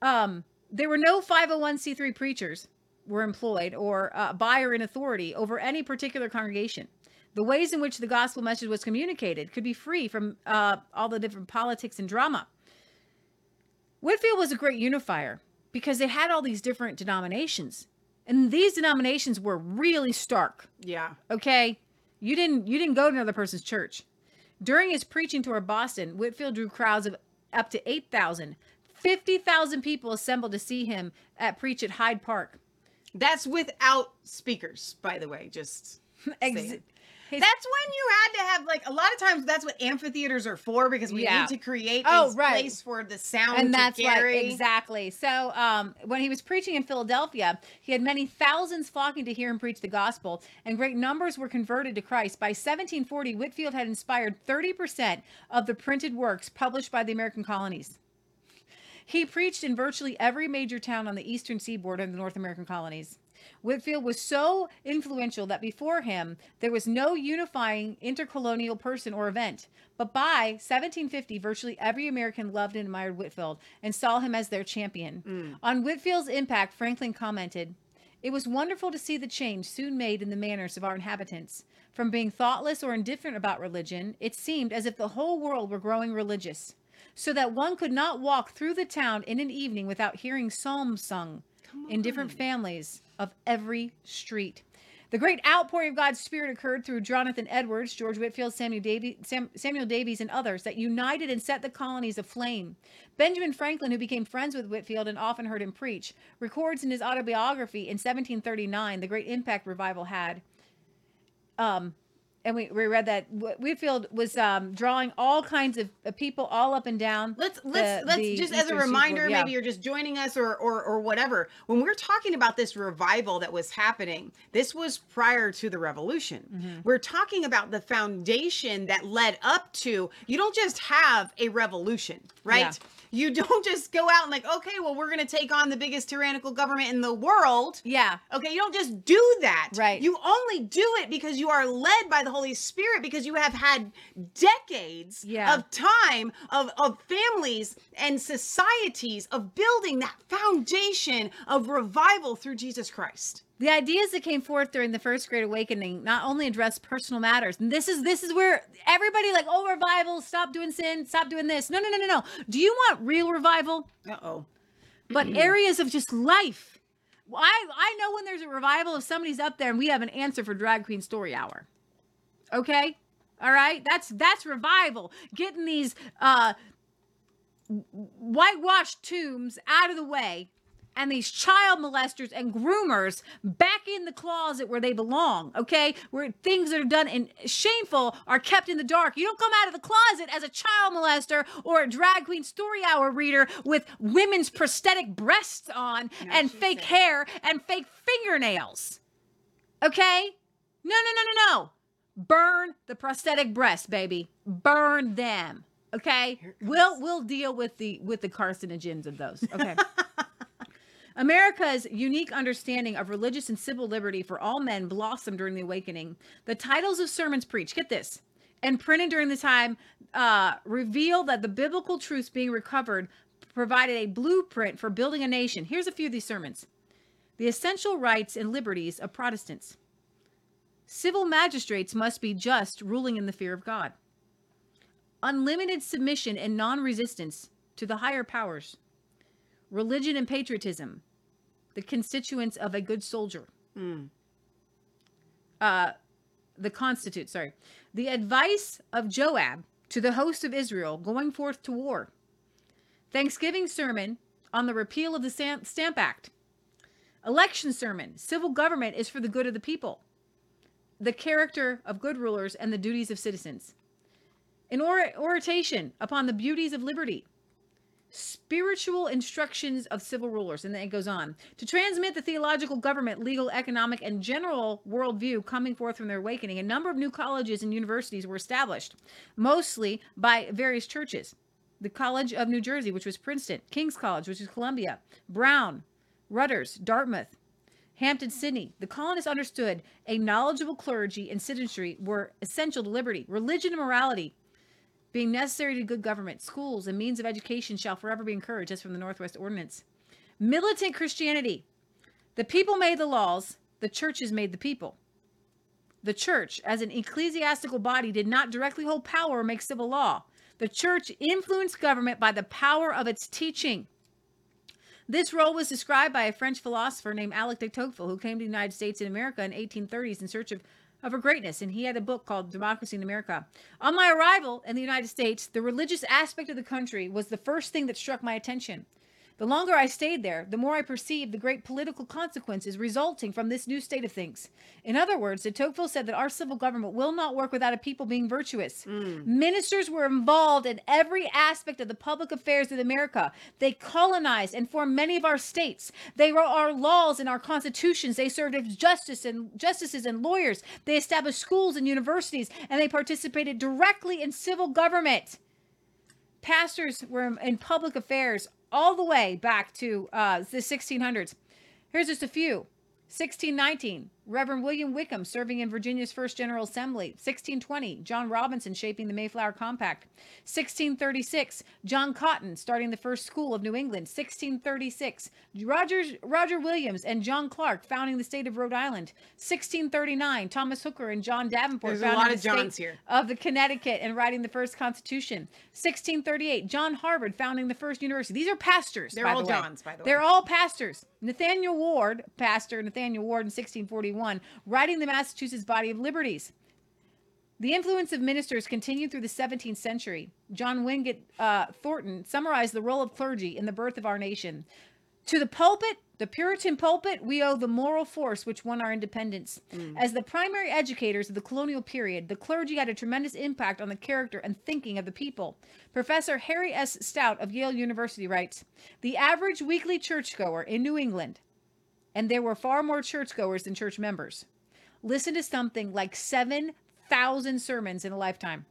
S2: Um, there were no 501c3 preachers were employed or uh, by or in authority over any particular congregation. The ways in which the gospel message was communicated could be free from uh, all the different politics and drama. Whitefield was a great unifier because they had all these different denominations, and these denominations were really stark.
S1: Yeah.
S2: Okay, you didn't you didn't go to another person's church. During his preaching tour of Boston, Whitefield drew crowds of up to 8,000. 50,000 people assembled to see him at preach at Hyde Park.
S1: That's without speakers, by the way. Just
S2: Ex- his-
S1: That's when you had to have like a lot of times that's what amphitheaters are for because we
S2: Yeah.
S1: need to create
S2: Oh,
S1: this
S2: right.
S1: place for the sound
S2: and that's right
S1: carry.
S2: exactly so um, when he was preaching in philadelphia he had many thousands flocking to hear him preach the gospel and great numbers were converted to christ by 1740 whitefield had inspired 30% of the printed works published by the american colonies he preached in virtually every major town on the eastern seaboard of the North American colonies. Whitefield was so influential that before him there was no unifying intercolonial person or event. But by 1750, virtually every American loved and admired Whitefield and saw him as their champion. Mm. On Whitefield's impact, Franklin commented, It was wonderful to see the change soon made in the manners of our inhabitants. From being thoughtless or indifferent about religion, it seemed as if the whole world were growing religious so that one could not walk through the town in an evening without hearing psalms sung in different families of every street. The great outpouring of God's Spirit occurred through Jonathan Edwards, George Whitefield, Samuel, Davy, Sam, Samuel Davies, and others that united and set the colonies aflame. Benjamin Franklin, who became friends with Whitefield and often heard him preach, records in his autobiography in 1739 the great impact revival had. Um, and we, we read that Wh- Whitefield was um, drawing all kinds of, people all up and down.
S1: Let's let's
S2: the-
S1: let's
S2: the
S1: just as a
S2: Seaboard,
S1: reminder,
S2: yeah.
S1: maybe you're just joining us or, or or whatever. When we're talking about this revival that was happening, this was prior to the revolution.
S2: Mm-hmm.
S1: We're talking about the foundation that led up to. You don't just have a revolution, right?
S2: Yeah.
S1: You don't just go out and like, okay, well, we're going to take on the biggest tyrannical government in the world.
S2: Yeah.
S1: Okay, you don't just do that.
S2: Right.
S1: You only do it because you are led by the Holy Spirit because you have had decades
S2: Yeah.
S1: of time of, of families and societies of building that foundation of revival through Jesus Christ.
S2: The ideas that came forth during the first great awakening not only addressed personal matters, and this is this is where everybody like, oh, revival, stop doing sin, stop doing this. No, no, no, no, no. Do you want real revival?
S1: Uh oh.
S2: But areas of just life. I I know when there's a revival if somebody's up there and we have an answer for drag queen story hour. Okay? All right? That's that's revival. Getting these uh whitewashed tombs out of the way and these child molesters and groomers back in the closet where they belong, okay? Where things that are done and shameful are kept in the dark. You don't come out of the closet as a child molester or a drag queen story hour reader with women's prosthetic breasts on
S1: No,
S2: and fake
S1: said-
S2: hair and fake fingernails. Okay? No, no, no, no, no. Burn the prosthetic breasts, baby. Burn them. Okay? We'll we'll deal with the with the carcinogens of those. Okay. America's unique understanding of religious and civil liberty for all men blossomed during the awakening. The titles of sermons preached, get this, and printed during the time uh, reveal that the biblical truths being recovered provided a blueprint for building a nation. Here's a few of these sermons The essential rights and liberties of Protestants. Civil magistrates must be just, ruling in the fear of God. Unlimited submission and non resistance to the higher powers. Religion and patriotism, the constituents of a good soldier.
S1: Mm.
S2: Uh, the constitute, sorry. The advice of Joab to the host of Israel going forth to war. Thanksgiving sermon on the repeal of the Stamp, Act. Election sermon. Civil government is for the good of the people. The character of good rulers and the duties of citizens. An or- oration upon the beauties of liberty spiritual instructions of civil rulers. And then it goes on to transmit the theological, government, legal, economic, and general worldview coming forth from their awakening. A number of new colleges and universities were established, mostly by various churches. The College of New Jersey, which was Princeton, King's College, which is Columbia, Brown, Rutgers, Dartmouth, Hampden, Sydney. The colonists understood a knowledgeable clergy and citizenry were essential to liberty, religion, and morality being necessary to good government, schools and means of education shall forever be encouraged, as from the Northwest Ordinance. Militant Christianity. The people made the laws, the churches made the people. The church, as an ecclesiastical body, did not directly hold power or make civil law. The church influenced government by the power of its teaching. This role was described by a French philosopher named Alec de Tocqueville, who came to the United States and America in 1830s in search of, of her greatness, and he had a book called Democracy in America. On my arrival in the United States, the religious aspect of the country was the first thing that struck my attention. The longer I stayed there, the more I perceived the great political consequences resulting from this new state of things. In other words, de Tocqueville said that our civil government will not work without a people being virtuous. Mm. Ministers were involved in every aspect of the public affairs of America. They colonized and formed many of our states. They wrote our laws and our constitutions. They served as justice and justices and lawyers. They established schools and universities, and they participated directly in civil government pastors were in public affairs all the way back to uh, the 1600s. Here's just a few. 1619, Reverend William Wickham serving in Virginia's first General Assembly. 1620, John Robinson shaping the Mayflower Compact. 1636, John Cotton starting the first school of New England. 1636, Roger, Roger Williams and John Clark founding the state of Rhode Island. 1639, Thomas Hooker and John Davenport
S1: There's a
S2: founding the
S1: of Johns
S2: state
S1: here.
S2: of the Connecticut and writing the first Constitution. 1638, John Harvard founding the first university. These are pastors.
S1: They're
S2: by
S1: all
S2: the way.
S1: Johns, by the way.
S2: They're all pastors. Nathaniel Ward, pastor Nathaniel Ward in 1641, writing the Massachusetts Body of Liberties. The influence of ministers continued through the 17th century. John Wingate uh, Thornton summarized the role of clergy in the birth of our nation. To the pulpit, the Puritan pulpit, we owe the moral force which won our independence. As the primary educators of the colonial period, the clergy had a tremendous impact on the character and thinking of the people. Professor Harry S. Stout of Yale University writes The average weekly churchgoer in New England, and there were far more churchgoers than church members, listened to something like 7,000 sermons in a lifetime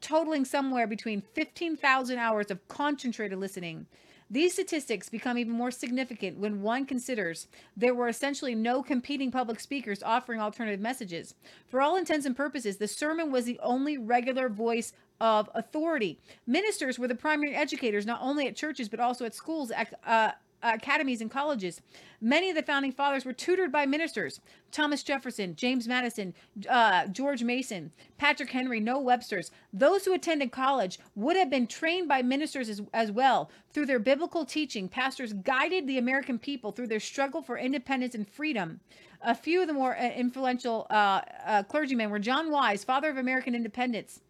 S2: totaling somewhere between 15,000 hours of concentrated listening. These statistics become even more significant when one considers there were essentially no competing public speakers offering alternative messages. For all intents and purposes, the sermon was the only regular voice of authority. Ministers were the primary educators not only at churches but also at schools, uh, academies and colleges. Many of the founding fathers were tutored by ministers Thomas Jefferson, James Madison, uh, George Mason, Patrick Henry, Noah Webster's. Those who attended college would have been trained by ministers as, as well. Through their biblical teaching, pastors guided the American people through their struggle for independence and freedom. A few of the more uh, influential uh, uh, clergymen were John Wise, father of American independence.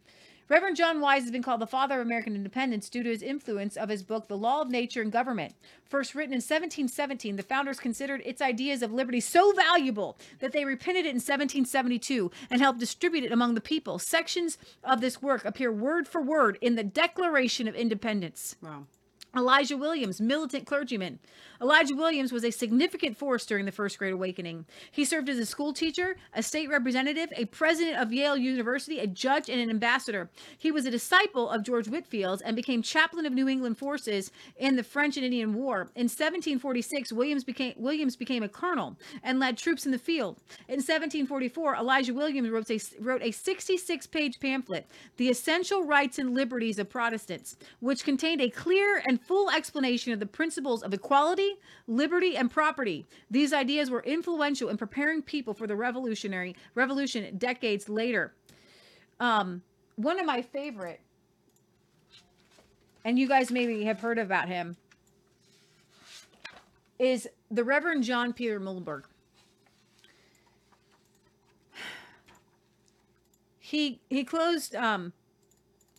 S2: Reverend John Wise has been called the father of American independence due to his influence of his book, The Law of Nature and Government. First written in 1717, the founders considered its ideas of liberty so valuable that they repented it in 1772 and helped distribute it among the people. Sections of this work appear word for word in the Declaration of Independence.
S1: Wow.
S2: Elisha Williams, militant clergyman. Elisha Williams was a significant force during the First Great Awakening. He served as a school teacher, a state representative, a president of Yale University, a judge, and an ambassador. He was a disciple of George Whitefield and became chaplain of New England forces in the French and Indian War. In 1746, Williams became Williams became a colonel and led troops in the field. In 1744, Elisha Williams wrote a, wrote a 66-page pamphlet, "The Essential Rights and Liberties of Protestants," which contained a clear and full explanation of the principles of equality, liberty, and property. These ideas were influential in preparing people for the revolutionary revolution decades later. Um, one of my favorite, and you guys maybe have heard about him, is the Reverend John Peter Muhlenberg. He he closed um,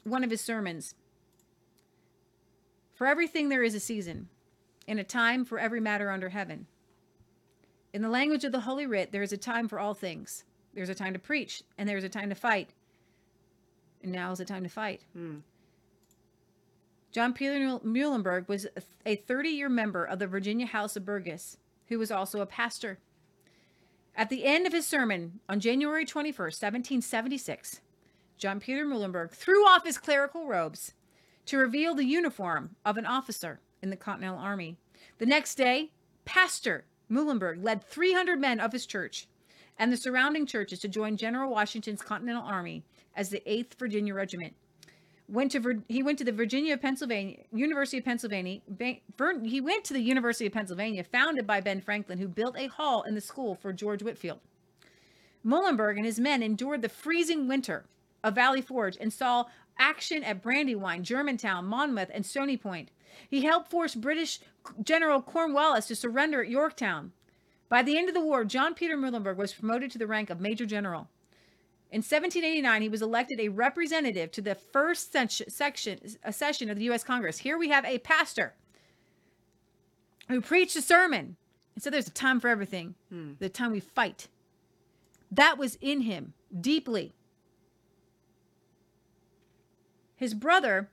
S2: one of his sermons. For everything there is a season, and a time for every matter under heaven. In the language of the Holy Writ, there is a time for all things. There's a time to preach, and there's a time to fight. And now is the time to fight. Hmm. John Peter Muhlenberg was a 30 year member of the Virginia House of Burgess, who was also a pastor. At the end of his sermon on January 21st, 1776, John Peter Muhlenberg threw off his clerical robes to reveal the uniform of an officer in the Continental Army. The next day, Pastor Muhlenberg led 300 men of his church and the surrounding churches to join General Washington's Continental Army as the 8th Virginia Regiment. Went to he went to the Virginia Pennsylvania University of Pennsylvania. He went to the University of Pennsylvania, founded by Ben Franklin, who built a hall in the school for George Whitefield. Muhlenberg and his men endured the freezing winter of Valley Forge and saw action at Brandywine, Germantown, Monmouth, and Stony Point. He helped force British General Cornwallis to surrender at Yorktown. By the end of the war, John Peter Muhlenberg was promoted to the rank of Major General. In 1789, he was elected a representative to the first section, a session of the U.S. Congress. Here we have a pastor who preached a sermon and said there's a time for everything, hmm. the time we fight. That was in him deeply. His brother,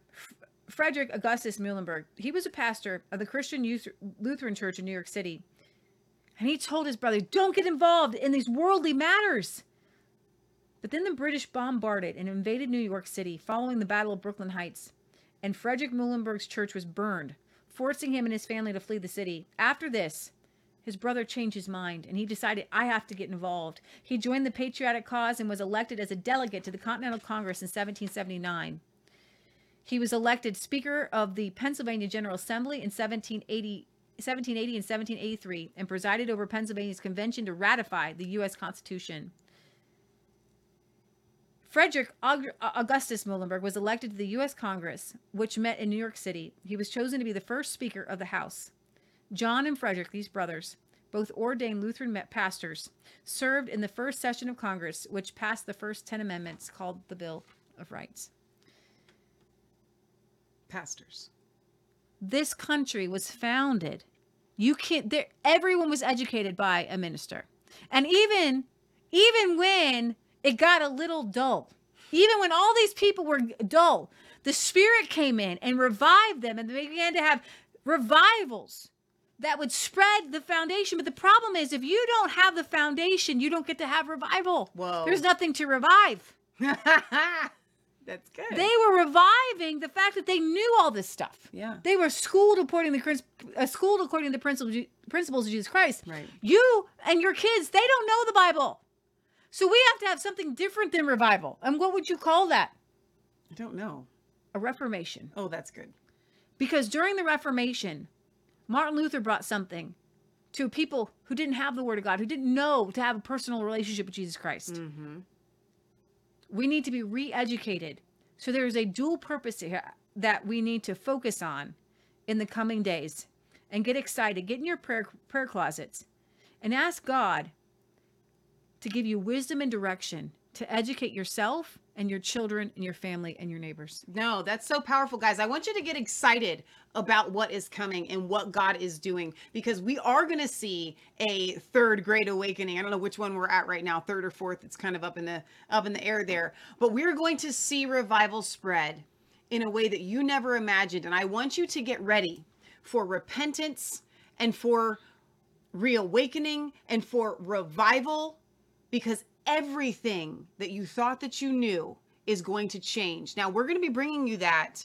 S2: Frederick Augustus Muhlenberg, he was a pastor of the Christian Youth Lutheran Church in New York City. And he told his brother, don't get involved in these worldly matters. But then the British bombarded and invaded New York City following the Battle of Brooklyn Heights. And Frederick Muhlenberg's church was burned, forcing him and his family to flee the city. After this, his brother changed his mind and he decided, I have to get involved. He joined the patriotic cause and was elected as a delegate to the Continental Congress in 1779. He was elected Speaker of the Pennsylvania General Assembly in 1780, 1780 and 1783 and presided over Pennsylvania's convention to ratify the U.S. Constitution. Frederick Augustus Muhlenberg was elected to the U.S. Congress, which met in New York City. He was chosen to be the first Speaker of the House. John and Frederick, these brothers, both ordained Lutheran pastors, served in the first session of Congress, which passed the first 10 amendments called the Bill of Rights.
S1: Pastors.
S2: This country was founded. You can't there everyone was educated by a minister. And even even when it got a little dull, even when all these people were dull, the spirit came in and revived them and they began to have revivals that would spread the foundation. But the problem is, if you don't have the foundation, you don't get to have revival.
S1: Whoa.
S2: There's nothing to revive.
S1: That's good.
S2: They were reviving the fact that they knew all this stuff.
S1: Yeah.
S2: They were schooled according to the uh, schooled according to the principles principles of Jesus Christ.
S1: Right.
S2: You and your kids, they don't know the Bible. So we have to have something different than revival. And what would you call that?
S1: I don't know.
S2: A reformation.
S1: Oh, that's good.
S2: Because during the Reformation, Martin Luther brought something to people who didn't have the word of God, who didn't know to have a personal relationship with Jesus Christ.
S1: Mm-hmm.
S2: We need to be re educated. So there is a dual purpose here that we need to focus on in the coming days and get excited. Get in your prayer, prayer closets and ask God to give you wisdom and direction to educate yourself and your children and your family and your neighbors.
S1: No, that's so powerful, guys. I want you to get excited about what is coming and what God is doing because we are going to see a third great awakening. I don't know which one we're at right now, third or fourth. It's kind of up in the up in the air there. But we're going to see revival spread in a way that you never imagined and I want you to get ready for repentance and for reawakening and for revival because everything that you thought that you knew is going to change. Now, we're going to be bringing you that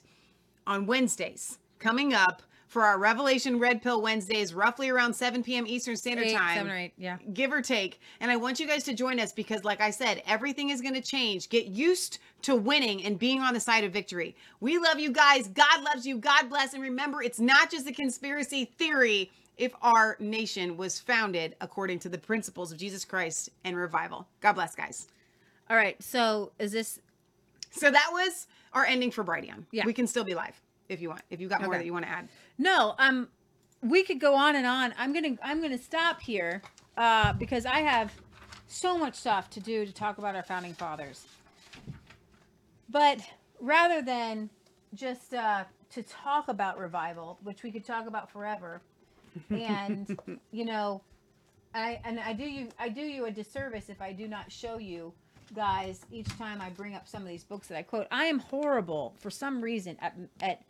S1: on Wednesdays coming up for our Revelation Red Pill Wednesdays, roughly around 7 p.m. Eastern Standard
S2: Eight,
S1: Time.
S2: seven or eight, yeah.
S1: Give or take. And I want you guys to join us because, like I said, everything is going to change. Get used to winning and being on the side of victory. We love you guys. God loves you. God bless. And remember, it's not just a conspiracy theory if our nation was founded according to the principles of Jesus Christ and revival. God bless, guys.
S2: All right. So is this
S1: So that was our ending for Brighteon.
S2: Yeah.
S1: We can still be live if you want. If you got more
S2: Okay.
S1: that you want to add.
S2: No, um, we could go on and on. I'm gonna I'm gonna stop here, uh, because I have so much stuff to do to talk about our founding fathers. But rather than just uh, to talk about revival, which we could talk about forever, and you know, I and I do you I do you a disservice if I do not show you guys each time I bring up some of these books that I quote. I am horrible for some reason at at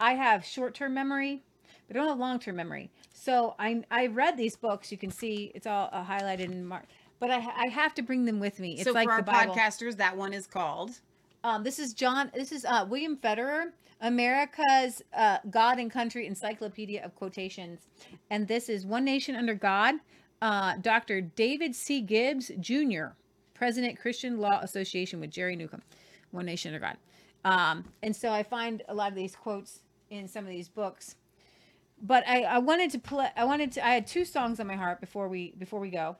S2: I have short-term memory, but I don't have long-term memory. So I I read these books. You can see it's all uh, highlighted in mark. But I, I have to bring them with me. It's
S1: so
S2: like
S1: for our
S2: the Bible.
S1: podcasters, that one is called.
S2: Um, this is John. This is uh, William Federer, America's uh, God and Country Encyclopedia of Quotations, and this is One Nation Under God. Uh, Dr. David C. Gibbs Jr., President Christian Law Association with Jerry Newcombe. One Nation Under God. Um, and so I find a lot of these quotes in some of these books. But I, I wanted to play. I wanted to. I had two songs on my heart before we before we go,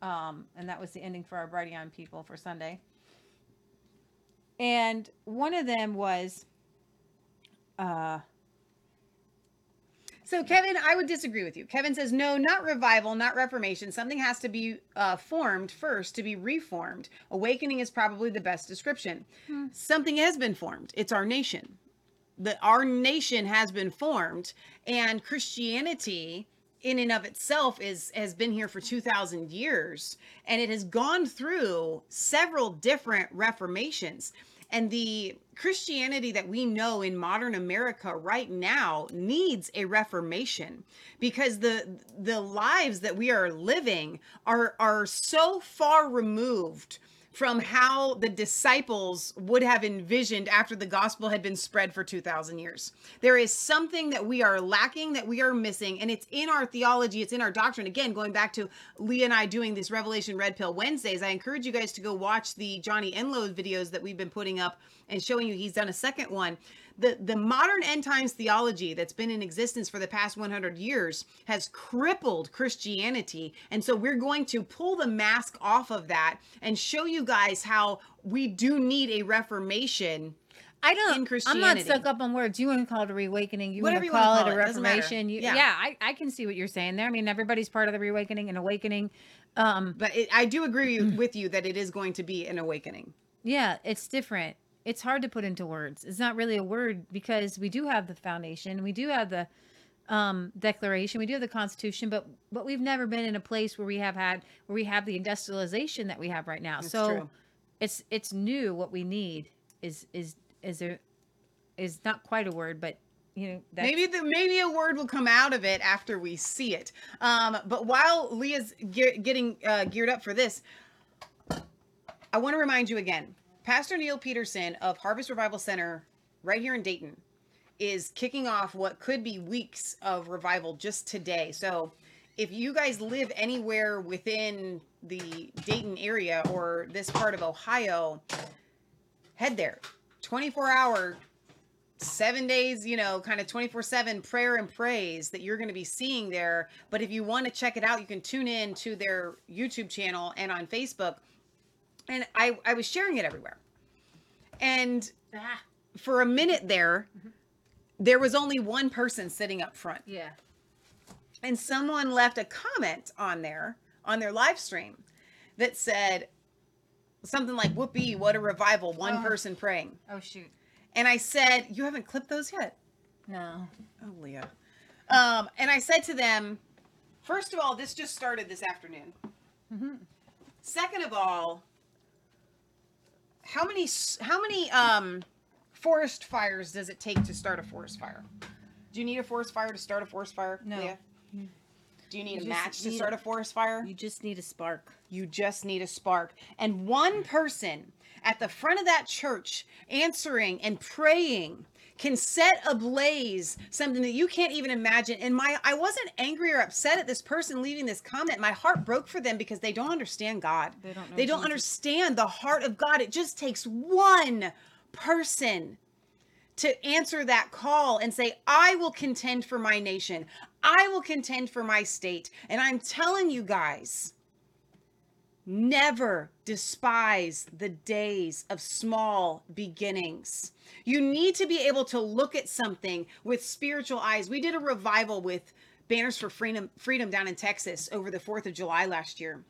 S2: um, and that was the ending for our Brighteon people for Sunday and one of them was uh
S1: So, Kevin, I would disagree with you. Kevin says, no, not revival, not reformation. Something has to be uh, formed first to be reformed. Awakening is probably the best description. Something has been formed. It's our nation. The, our nation has been formed, and Christianity in and of itself is has been here for 2000 years and it has gone through several different reformations and the Christianity that we know in modern America right now needs a reformation because the the lives that we are living are are so far removed from how the disciples would have envisioned after the gospel had been spread for 2000 years. There is something that we are lacking that we are missing and it's in our theology, it's in our doctrine. Again, going back to Leah and I doing this Revelation Red Pill Wednesdays, I encourage you guys to go watch the Johnny Enlow videos that we've been putting up and showing you he's done a second one. The the modern end times theology that's been in existence for the past 100 years has crippled Christianity. And so we're going to pull the mask off of that and show you guys how we do need a reformation.
S2: I don't. I'm not stuck up on words. You want to call it a reawakening. You
S1: Whatever
S2: want
S1: you
S2: to call it
S1: call
S2: a
S1: it, doesn't matter.
S2: reformation. You,
S1: Yeah.
S2: yeah, I, I can see what you're saying there. I mean, everybody's part of the reawakening and awakening. Um,
S1: But it, I do agree with you that it is going to be an awakening.
S2: yeah, it's different. It's hard to put into words. It's not really a word because we do have the foundation. We do have the um, declaration. We do have the Constitution, but but we've never been in a place where we have had where we have the industrialization that we have right now.
S1: That's
S2: so
S1: true.
S2: it's it's new. What we need is is is there is not quite a word, but you know that
S1: Maybe the maybe a word will come out of it after we see it. Um, but while Leah's ge- getting uh, geared up for this, I want to remind you again. Pastor Neil Peterson of Harvest Revival Center, right here in Dayton, is kicking off what could be weeks of revival just today. So, if you guys live anywhere within the Dayton area or this part of Ohio, head there. 24 hour seven days, you know, kind of 24 7 prayer and praise that you're going to be seeing there. But if you want to check it out, you can tune in to their YouTube channel and on Facebook. And I, I was sharing it everywhere. And
S2: Ah,
S1: for a minute there, there was only one person sitting up front.
S2: yeah.
S1: And someone left a comment on there, on their live stream, that said something like, Whoopee, what a revival, one
S2: Oh.
S1: person praying.
S2: Oh shoot.
S1: And I said, You haven't clipped those yet?
S2: No.
S1: Oh, Leah. Um, and I said to them, first of all, this just started this afternoon.
S2: Mhm.
S1: Second of all, how many how many um, forest fires does it take to start a forest fire? Do you need a forest fire to start a forest fire?
S2: No.
S1: Leah? Do you need
S2: You
S1: a match to start
S2: a-
S1: a forest fire?
S2: You just need a spark.
S1: You just need a spark. And one person at the front of that church answering and praying can set ablaze something that you can't even imagine. And my I wasn't angry or upset at this person leaving this comment. My heart broke for them because they don't understand God.
S2: They don't know
S1: they don't understand the heart of God. It just takes one person to answer that call and say, I will contend for my nation. I will contend for my state. And I'm telling you guys, never despise the days of small beginnings. You need to be able to look at something with spiritual eyes. We did a revival with Banners for Freedom, Freedom down in Texas over the 4th of July last year.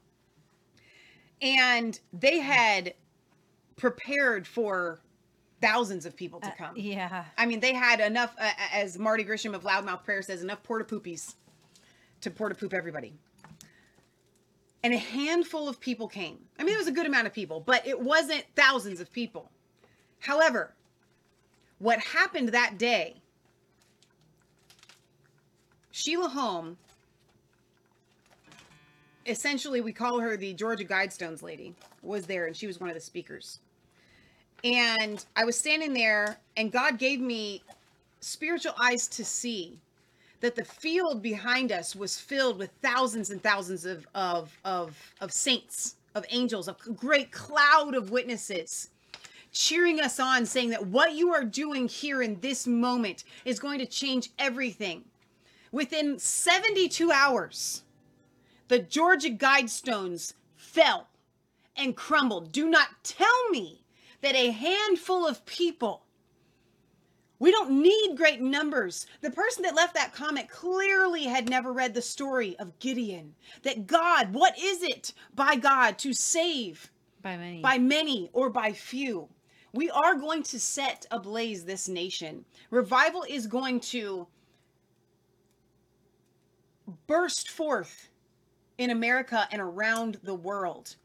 S1: And they had prepared for thousands of people to come.
S2: Yeah.
S1: I mean, they had enough, uh, as Marty Grisham of Loudmouth Prayer says, enough porta poopies to porta poop everybody. And a handful of people came. I mean, it was a good amount of people, but it wasn't thousands of people. However, what happened that day, Sheila Holm, essentially, we call her the Georgia Guidestones lady, was there, and she was one of the speakers and I was standing there, and God gave me spiritual eyes to see that the field behind us was filled with thousands and thousands of of of, of saints, of angels, a great cloud of witnesses cheering us on, saying that what you are doing here in this moment is going to change everything. Within 72 hours, the Georgia Guidestones fell and crumbled. Do not tell me that a handful of people, we don't need great numbers. The person that left that comment clearly had never read the story of Gideon. That God, what is it by God to save
S2: By many.
S1: by many or by few? We are going to set ablaze this nation. Revival is going to burst forth in America and around the world.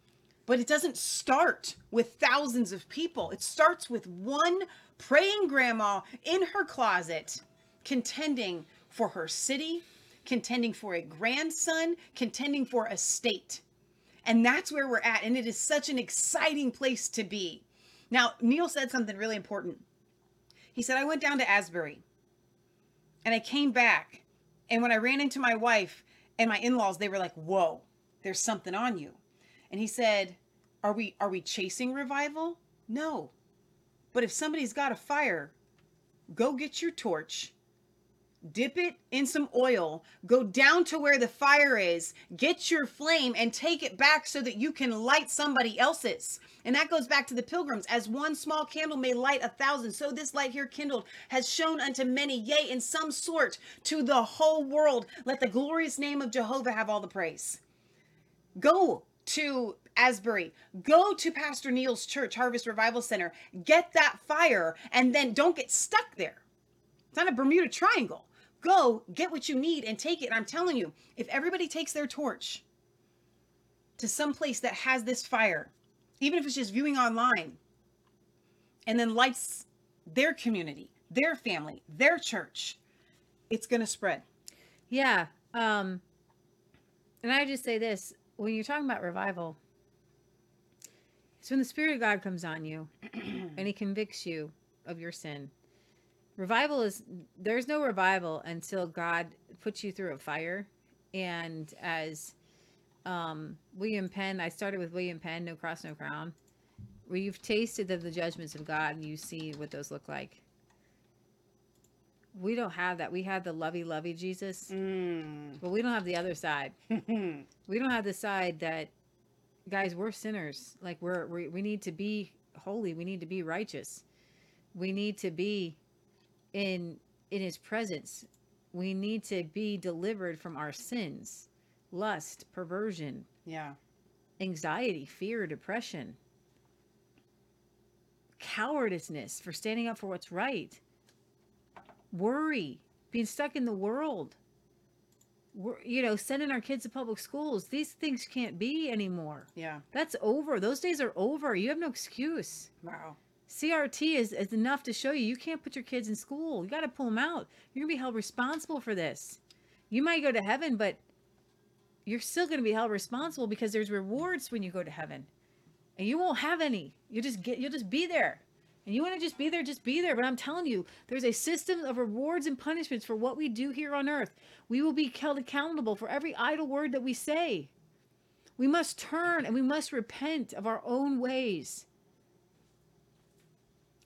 S1: But it doesn't start with thousands of people. It starts with one praying grandma in her closet contending for her city, contending for a grandson, contending for a state. And that's where we're at. And it is such an exciting place to be. Now, Neil said something really important. He said, I went down to Asbury and I came back. And when I ran into my wife and my in laws, they were like, Whoa, there's something on you. And he said, Are we are we chasing revival? No. But if somebody's got a fire, go get your torch, dip it in some oil, go down to where the fire is, get your flame and take it back so that you can light somebody else's. And that goes back to the pilgrims. As one small candle may light a thousand, so this light here kindled has shown unto many, yea, in some sort to the whole world. Let the glorious name of Jehovah have all the praise. Go to Asbury, go to Pastor Neil's church, Harvest Revival Center, get that fire, and then don't get stuck there. It's not a Bermuda Triangle. Go get what you need and take it. And I'm telling you, if everybody takes their torch to some place that has this fire, even if it's just viewing online, and then lights their community, their family, their church, it's going to spread.
S2: Yeah. Um, and I just say this when you're talking about revival, it's when the Spirit of God comes on you and He convicts you of your sin. Revival is, there's no revival until God puts you through a fire. And as um, William Penn, I started with William Penn, No Cross, No Crown, where you've tasted of the judgments of God and you see what those look like. We don't have that. We have the lovey lovey Jesus,
S1: Mm.
S2: but we don't have the other side. We don't have the side that, guys, we're sinners. Like we're we, we need to be holy. We need to be righteous. We need to be in in His presence. We need to be delivered from our sins, lust, perversion,
S1: yeah.
S2: anxiety, fear, depression, cowardiceness for standing up for what's right, worry, being stuck in the world, Wor- you know, sending our kids to public schools. These things can't be anymore.
S1: Yeah.
S2: That's over. Those days are over. You have no excuse.
S1: Wow.
S2: CRT is, is enough to show you you can't put your kids in school. You got to pull them out. You're going to be held responsible for this. You might go to heaven, but you're still going to be held responsible because there's rewards when you go to heaven. And you won't have any. You just get you'll just be there. And you want to just be there, just be there. But I'm telling you, there's a system of rewards and punishments for what we do here on earth. We will be held accountable for every idle word that we say. We must turn and we must repent of our own ways.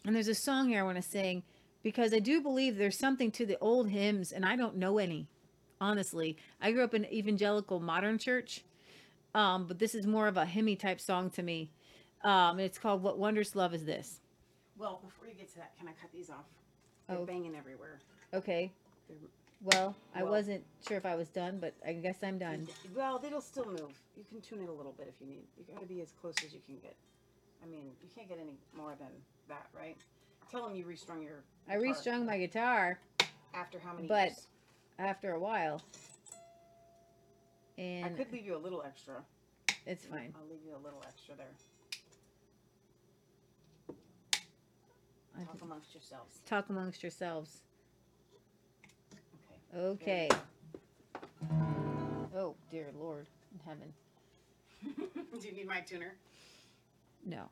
S2: And there's a song here I want to sing because I do believe there's something to the old hymns, and I don't know any. Honestly, I grew up in evangelical modern church, um, but this is more of a hymny type song to me. Um, it's called "What Wondrous Love Is This."
S1: Well, before you get to that, can I cut these off? They're
S2: Oh.
S1: banging everywhere.
S2: Okay.
S1: They're-
S2: Well, I
S1: Well-
S2: wasn't sure if I was done, but I guess I'm done.
S1: Well, it'll still move. You can tune it a little bit if you need. You got to be as close as you can get. I mean, you can't get any more than that, right? Tell them you restrung your.
S2: I restrung my guitar
S1: after how many
S2: but-
S1: years?
S2: after a while, And I
S1: could leave you a little extra.
S2: it's fine.
S1: I'll leave you a little extra there.
S2: I
S1: Talk
S2: think-
S1: amongst yourselves.
S2: Talk amongst yourselves.
S1: Okay.
S2: Okay. Oh dear Lord in heaven.
S1: Do you need my tuner?
S2: No.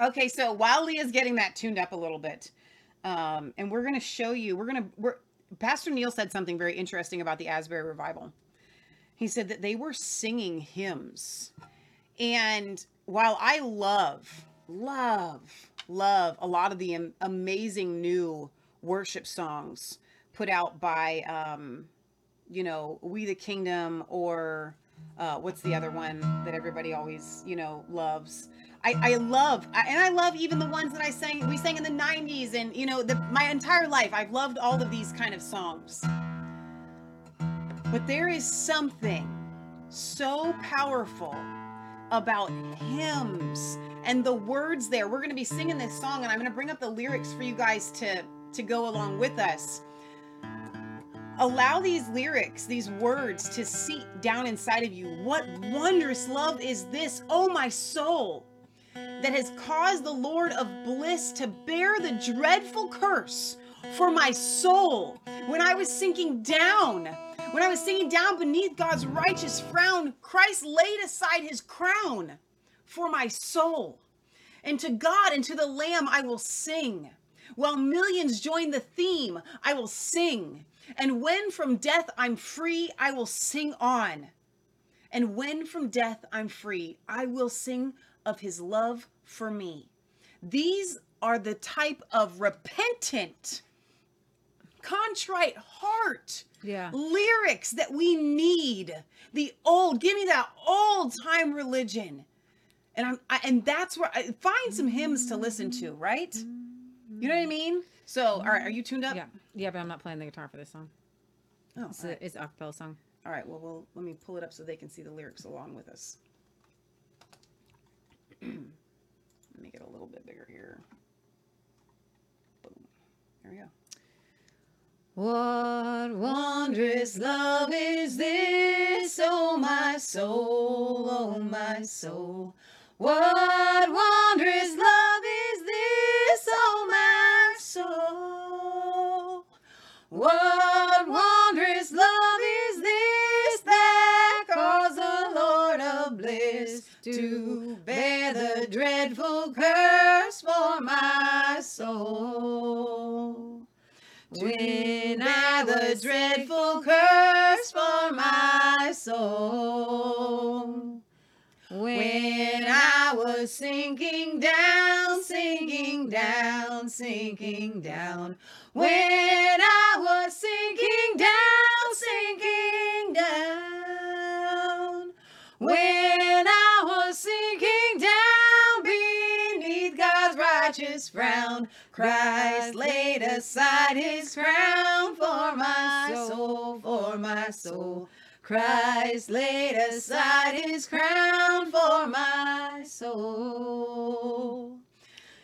S1: Okay, so while Leah's getting that tuned up a little bit, um, and we're going to show you, we're going to, we're, Pastor Neil said something very interesting about the Asbury revival. He said that they were singing hymns. And while I love, love, love a lot of the am- amazing new worship songs put out by, um, you know, We the Kingdom or uh, what's the other one that everybody always, you know, loves? I, I love, I, and I love even the ones that I sang, we sang in the 90s and, you know, the, my entire life. I've loved all of these kind of songs. But there is something so powerful about hymns and the words there. We're going to be singing this song and I'm going to bring up the lyrics for you guys to to go along with us. Allow these lyrics, these words to seep down inside of you. What wondrous love is this, oh my soul, that has caused the Lord of bliss to bear the dreadful curse for my soul when I was sinking down. When I was sinking down beneath God's righteous frown, Christ laid aside his crown for my soul. And to God and to the Lamb I will sing. While millions join the theme, I will sing. And when from death I'm free, I will sing on. And when from death I'm free, I will sing of his love for me. These are the type of repentant, contrite heart
S2: Yeah.
S1: lyrics that we need. The old, give me that old time religion. And I'm I, and that's where I find some hymns to listen to, right? You know what I mean? So, all right, are you tuned up?
S2: Yeah. Yeah, but I'm not playing the guitar for this song.
S1: Oh,
S2: It's
S1: all
S2: a, it's a acapella song.
S1: All right, well, well, let me pull it up so they can see the lyrics along with us. Make it a little bit bigger here. Boom. There we go.
S2: What
S1: Wondrous love is this, oh my soul, oh my soul. What wondrous love is this, oh my soul. What wondrous love is this that caused the Lord of bliss to bear the dreadful curse for my soul? When I the dreadful curse for my soul. When was sinking down, sinking down, sinking down. When I was sinking down, sinking down. When I was sinking down beneath God's righteous frown, Christ laid aside his crown for my soul, for my soul. Christ laid aside his crown for my soul.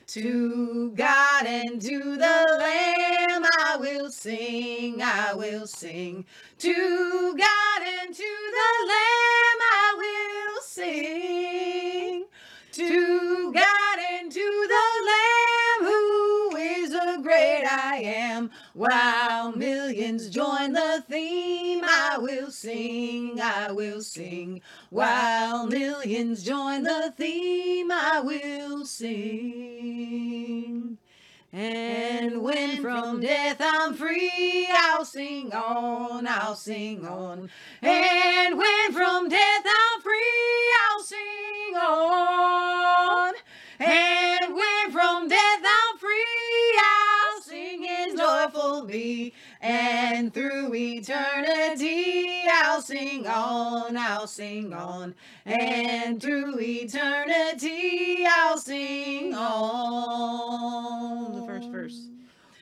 S1: To God and to the Lamb I will sing, I will sing. To God and to the Lamb I will sing. To God and to the great I am. While millions join the theme, I will sing, I will sing. While millions join the theme, I will sing. And when from death I'm free, I'll sing on, I'll sing on. And when from death I'm free, I'll sing on. And when from death be. And through eternity, I'll sing on, I'll sing on. And through eternity, I'll sing on.
S2: The first verse.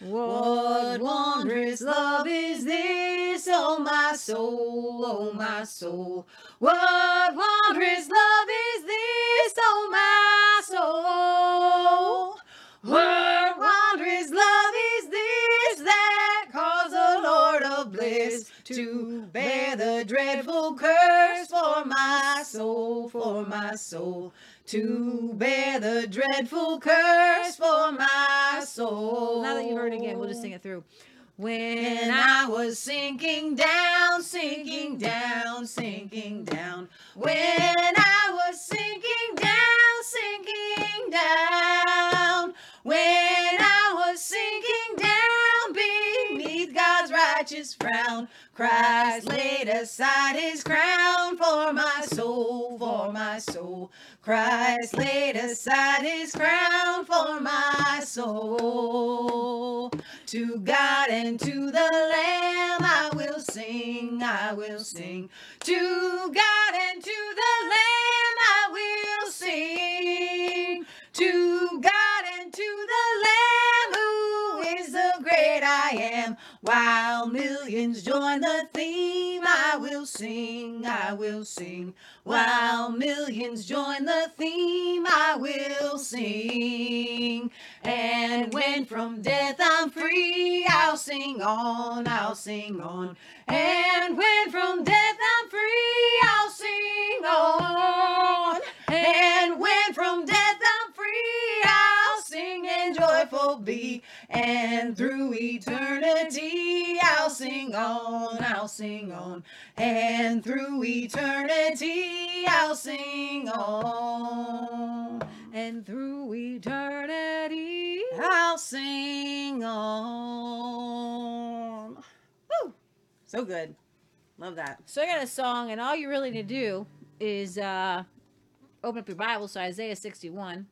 S1: What wondrous love is this, oh my soul, oh my soul? What wondrous love is this, oh my to bear the dreadful curse for my soul, for my soul? To bear the dreadful curse for my soul.
S2: Now that you've heard it again, we'll just sing it through. When
S1: I was sinking down, sinking down, sinking down. When I was sinking down, sinking down. When I was sinking down beneath God's righteous frown, Christ laid aside his crown for my soul, for my soul. Christ laid aside his crown for my soul. To God and to the Lamb I will sing, I will sing. To God and to the Lamb I will sing. To I am. While millions join the theme, I will sing, I will sing. While millions join the theme, I will sing. And when from death I'm free, I'll sing on, I'll sing on. And when from death I'm free, I'll sing on. And when from death be. And through eternity, I'll sing on, I'll sing on. And through eternity, I'll sing on.
S2: and through eternity.
S1: I'll sing on. Woo! So good. Love that.
S2: So I got a song, and all you really need to do is uh, open up your Bible. So Isaiah 61.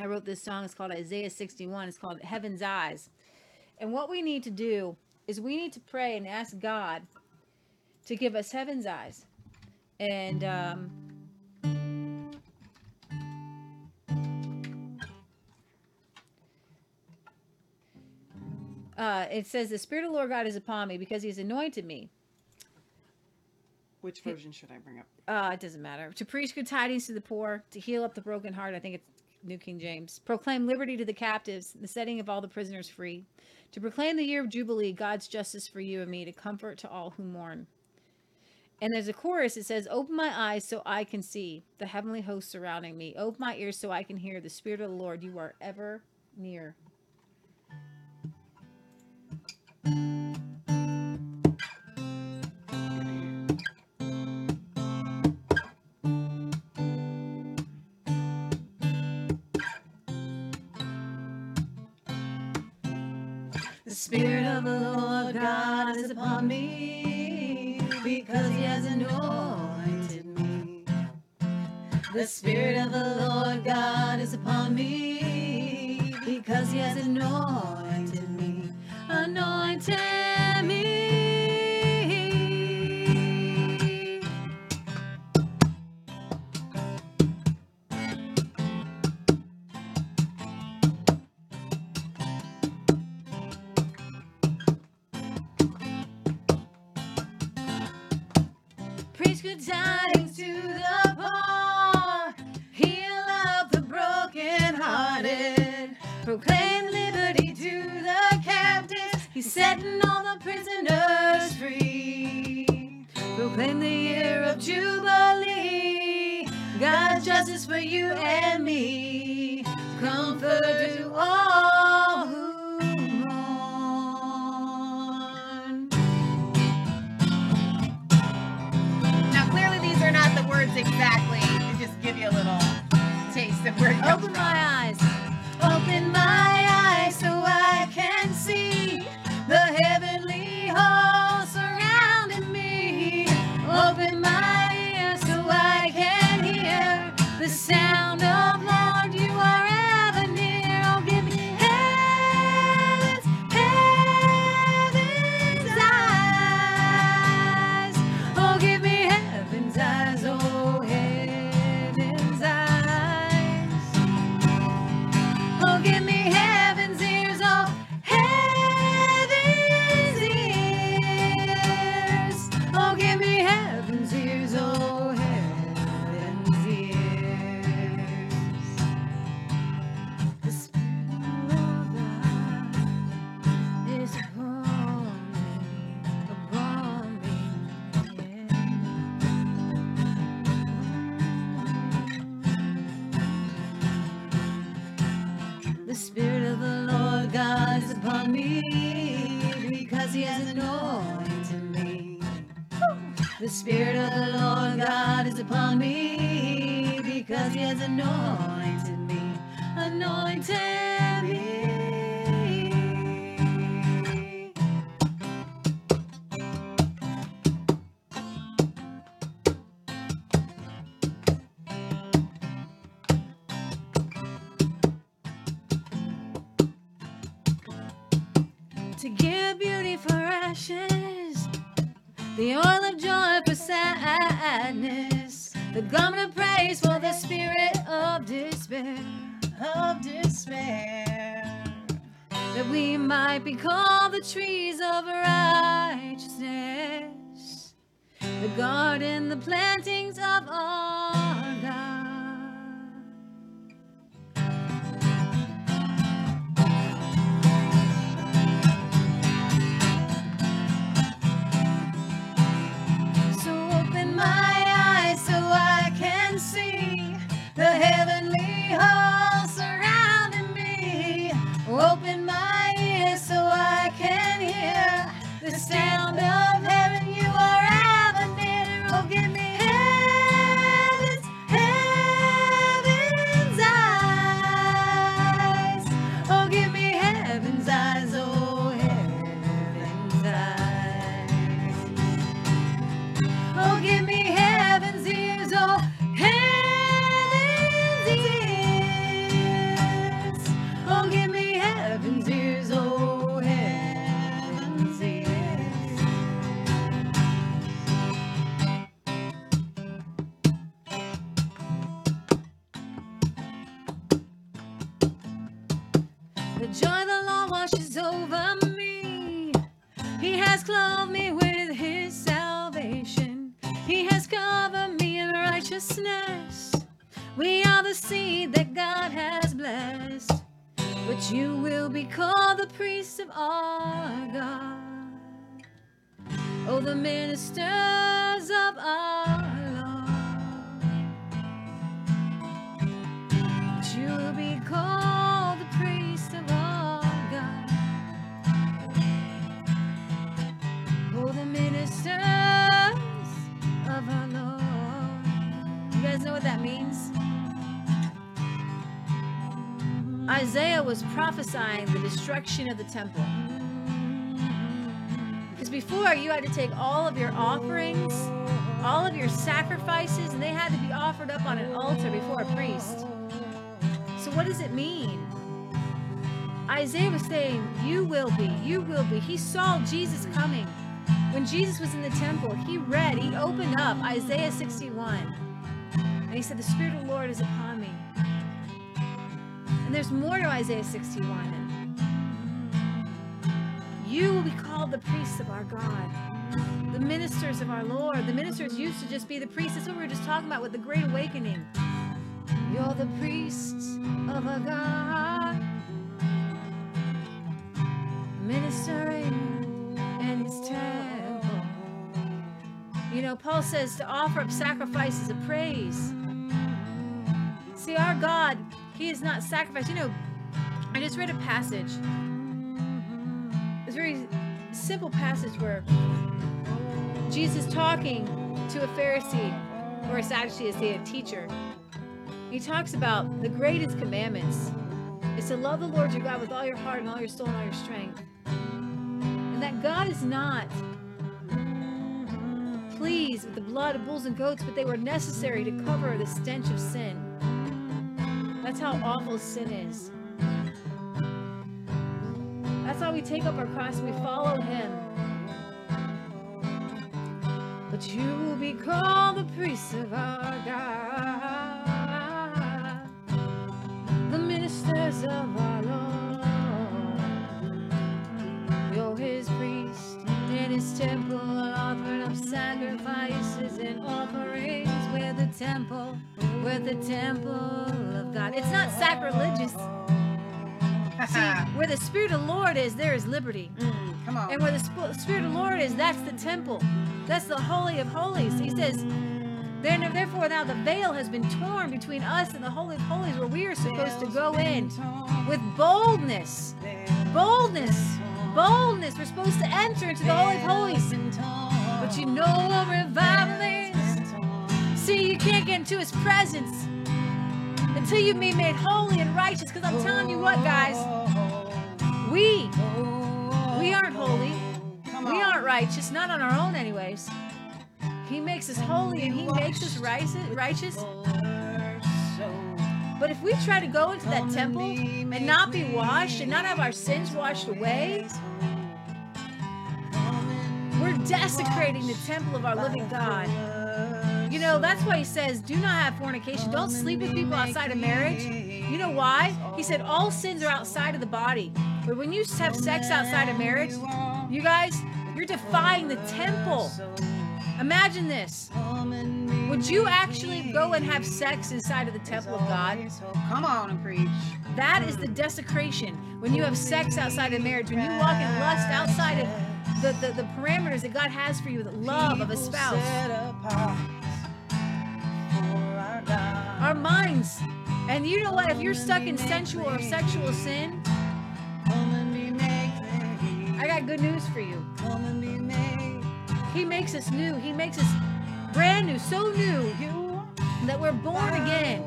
S2: I wrote this song. It's called Isaiah 61. It's called Heaven's Eyes. And what we need to do is we need to pray and ask God to give us heaven's eyes. And um, uh, it says, The Spirit of the Lord God is upon me because He has anointed me
S1: Which version should I bring up?
S2: uh, it doesn't matter. To preach good tidings to the poor, to heal up the broken heart. I think it's New King James. Proclaim liberty to the captives, the setting of all the prisoners free. To proclaim the year of Jubilee, God's justice for you and me, to comfort to all who mourn. And there's a chorus. It says, Open my eyes so I can see the heavenly host surrounding me. Open my ears so I can hear the Spirit of the Lord. You are ever near.
S1: of the Lord God is upon me, because he has anointed me. The Spirit of the Lord God is upon me,
S2: because he has anointed me. Anointed. be called the priest of our God. Oh, the ministers of our Lord. But you will be called the priest of our God. Oh, the ministers of our Lord. You guys know what that means? Isaiah was prophesying the destruction of the temple. Because before, you had to take all of your offerings, all of your sacrifices, and they had to be offered up on an altar before a priest. So, what does it mean? Isaiah was saying, You will be, you will be. He saw Jesus coming. When Jesus was in the temple, he read, he opened up Isaiah 61. And he said, The Spirit of the Lord is upon and there's more to Isaiah 61. You will be called the priests of our God, the ministers of our Lord. The ministers used to just be the priests. That's what we were just talking about with the Great Awakening. You're the priests of our God, ministering in his temple. You know, Paul says to offer up sacrifices of praise. See, our God, he is not sacrificed. You know, I just read a passage. It's a very simple passage where Jesus talking to a Pharisee or a Sadducee, as a teacher. He talks about the greatest commandments is to love the Lord your God with all your heart and all your soul and all your strength. And that God is not pleased with the blood of bulls and goats, but they were necessary to cover the stench of sin. That's how awful sin is. That's how we take up our cross and we follow Him. But you will be called the priests of our God, the ministers of our Lord. You're His in His temple, offering up sacrifices and offerings. We're the temple, we're the temple of God. It's not sacrilegious. See, where the Spirit of the Lord is, there is liberty.
S1: Mm, come on.
S2: And where the Sp- Spirit of the Lord is, that's the temple. That's the Holy of Holies. He says, "There- Therefore, now the veil has been torn between us and the Holy of Holies, where we are supposed to go in with boldness. Boldness. Boldness. We're supposed to enter into the Holy of Holies. But you know what revival is? See, you can't get into His presence until you've been made holy and righteous. Because I'm telling you what, guys, we we aren't holy. We aren't righteous, not on our own, anyways. He makes us holy and He makes us righteous. But if we try to go into that temple and not be washed and not have our sins washed away, we're desecrating the temple of our living God. You know, that's why He says, do not have fornication. Don't sleep with people outside of marriage. You know why? He said, all sins are outside of the body. But when you have sex outside of marriage, you guys, you're defying the temple. Imagine this. Would you actually go and have sex inside of the temple of God?
S1: Come on and preach.
S2: That is the desecration. When you have sex outside of marriage, when you walk in lust outside of the, the, the parameters that God has for you, the love of a spouse, our minds. And you know what? If you're stuck in sensual or sexual sin, I got good news for you. He makes us new. He makes us brand new, so new that we're born again.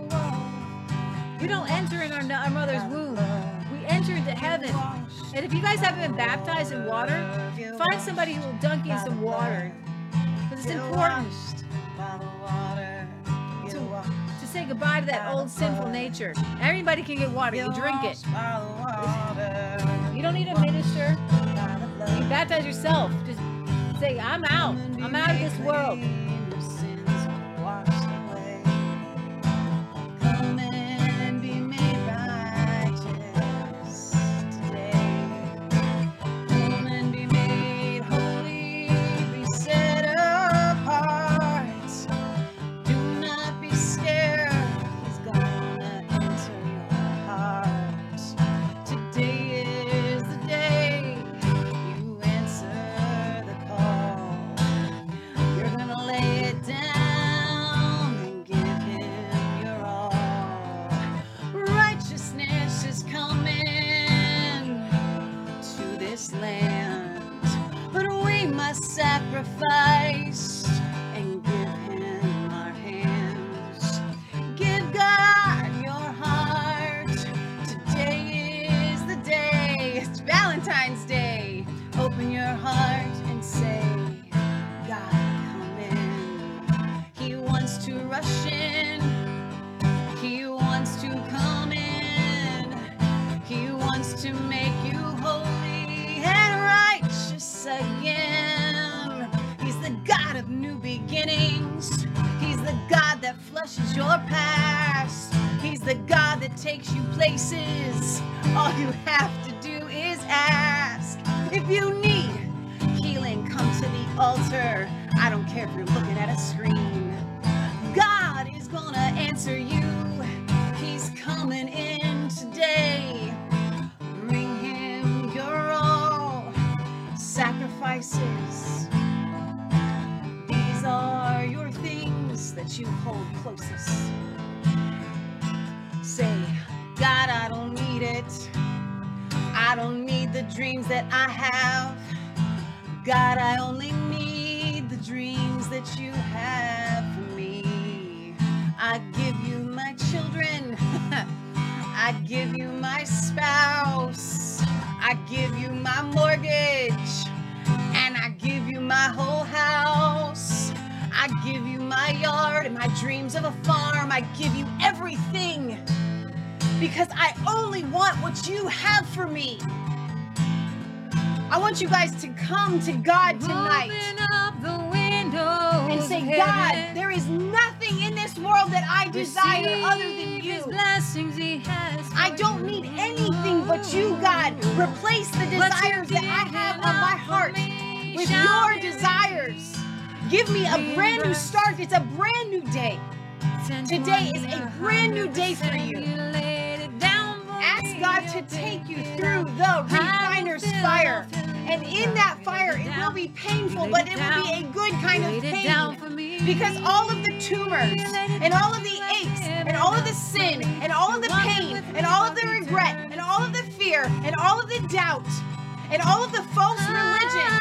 S2: We don't enter in our, our mother's womb. We enter into heaven. And if you guys haven't been baptized in water, find somebody who will dunk you in some water. Because it's important to say goodbye to that old sinful nature. Everybody can get water. You drink it. You don't need a minister. You baptize yourself. Just say, I'm out. I'm out of this world.
S1: Come to God tonight
S2: Open up the windows
S1: and say, God, there is nothing in this world that I desire other than
S2: His
S1: you.
S2: blessings He has
S1: I don't need anything but you, God. Replace the desires that I have on my heart with your desires. Give me a brand new start. It's a brand new day. Today is a brand new day for you. God to take you through the refiner's fire. And in that fire,
S2: it
S1: will be painful, but
S2: it
S1: will be a good kind of pain. Because all of the tumors and all of the aches and all of the sin and all of the pain and all of the regret and all of the fear and all of the doubt and all of the false religion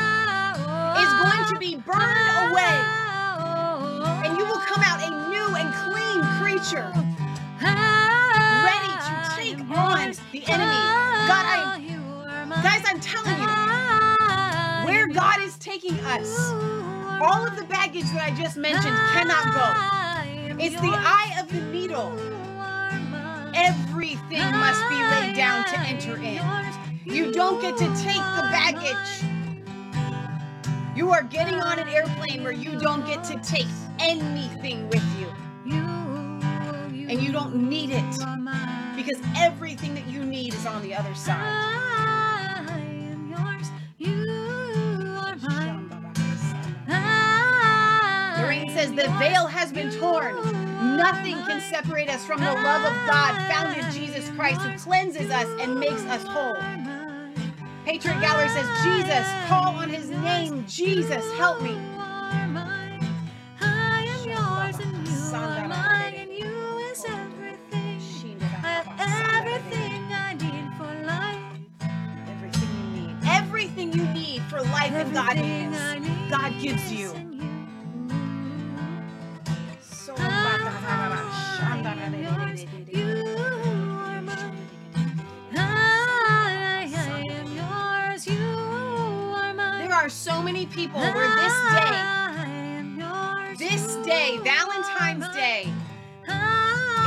S1: is going to be burned away. And you will come out a new and clean creature, take on the enemy. God, I, guys, I'm telling you, where God is taking us, all of the baggage that I just mentioned cannot go. It's the eye of the needle. Everything must be laid down to enter in. You don't get to take the baggage. You are getting on an airplane where you don't get to take anything with you. And you don't need it because everything that you need is on the other side.
S2: I am yours. You are mine.
S1: Lorraine says the veil has been torn. Nothing can separate us from the love of God found in Jesus Christ who cleanses us and makes us whole. Patriot Gallery says, Jesus, call on his name. Jesus, help me.
S2: You need for life
S1: and godliness. God gives you. There are so many people where this day, this day, Valentine's. Day,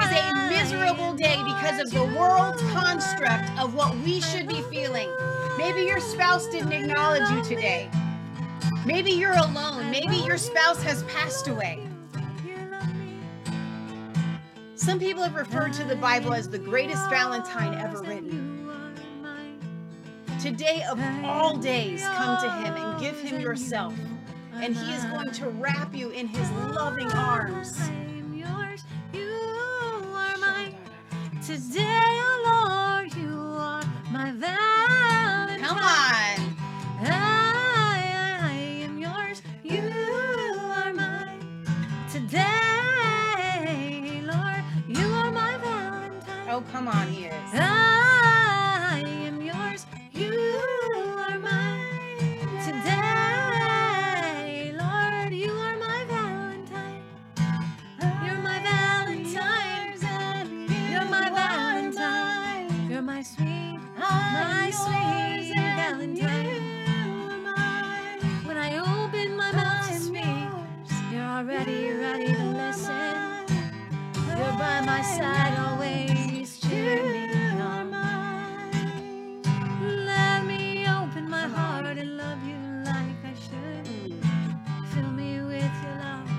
S1: is a miserable day because of the world's construct of what we should be feeling. Maybe your spouse didn't acknowledge you today. Maybe you're alone. Maybe your spouse has passed away. Some people have referred to the Bible as the greatest Valentine ever written. Today of all days, come to him and give him yourself. And he is going to wrap you in his loving arms.
S2: Today, oh Lord, you are my Valentine.
S1: Come on.
S2: I, I am yours. You are mine. Today, Lord, you are my Valentine.
S1: Oh, come on, he is.
S2: I by my side always cheer me on. Let me open my heart and love you like I should. Fill me with your love.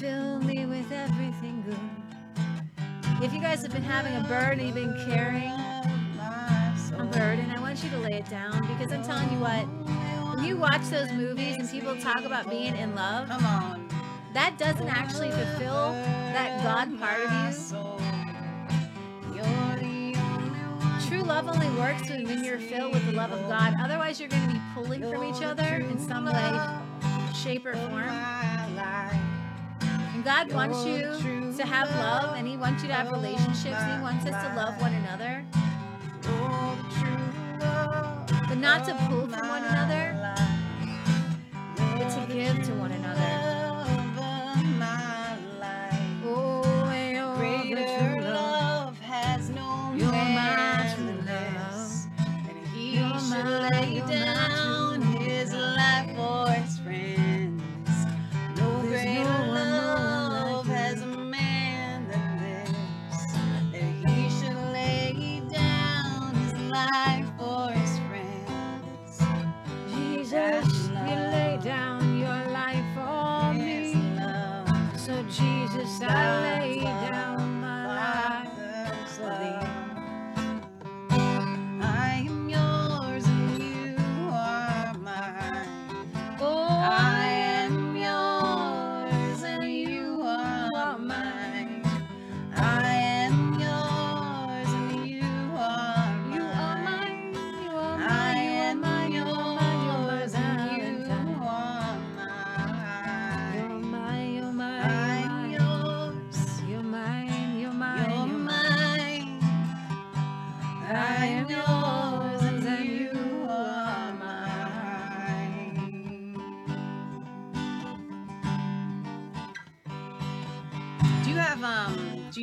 S2: Fill me with everything good. If you guys have
S1: been having a burden you've been carrying, a burden, I want you to lay it down because I'm telling you what, when you watch those movies and people talk about being in love,
S2: come on
S1: that doesn't actually fulfill that God part of you. True love only works when you're filled with the love of God. Otherwise, you're going to be pulling from each other in some way, shape, or form. And God wants you to have love, and He wants you to have relationships, He wants us to love one another. But not to pull from one another, but to give to one another.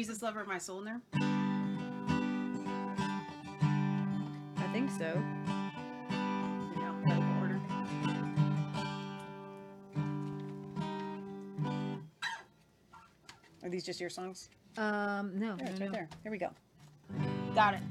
S1: Jesus,
S2: lover of my soul in there?
S1: I think so.
S2: In alphabetical order. Are these just your songs?
S1: Um, no,
S2: Yeah,
S1: no,
S2: right
S1: no.
S2: there. Here we go. Got it.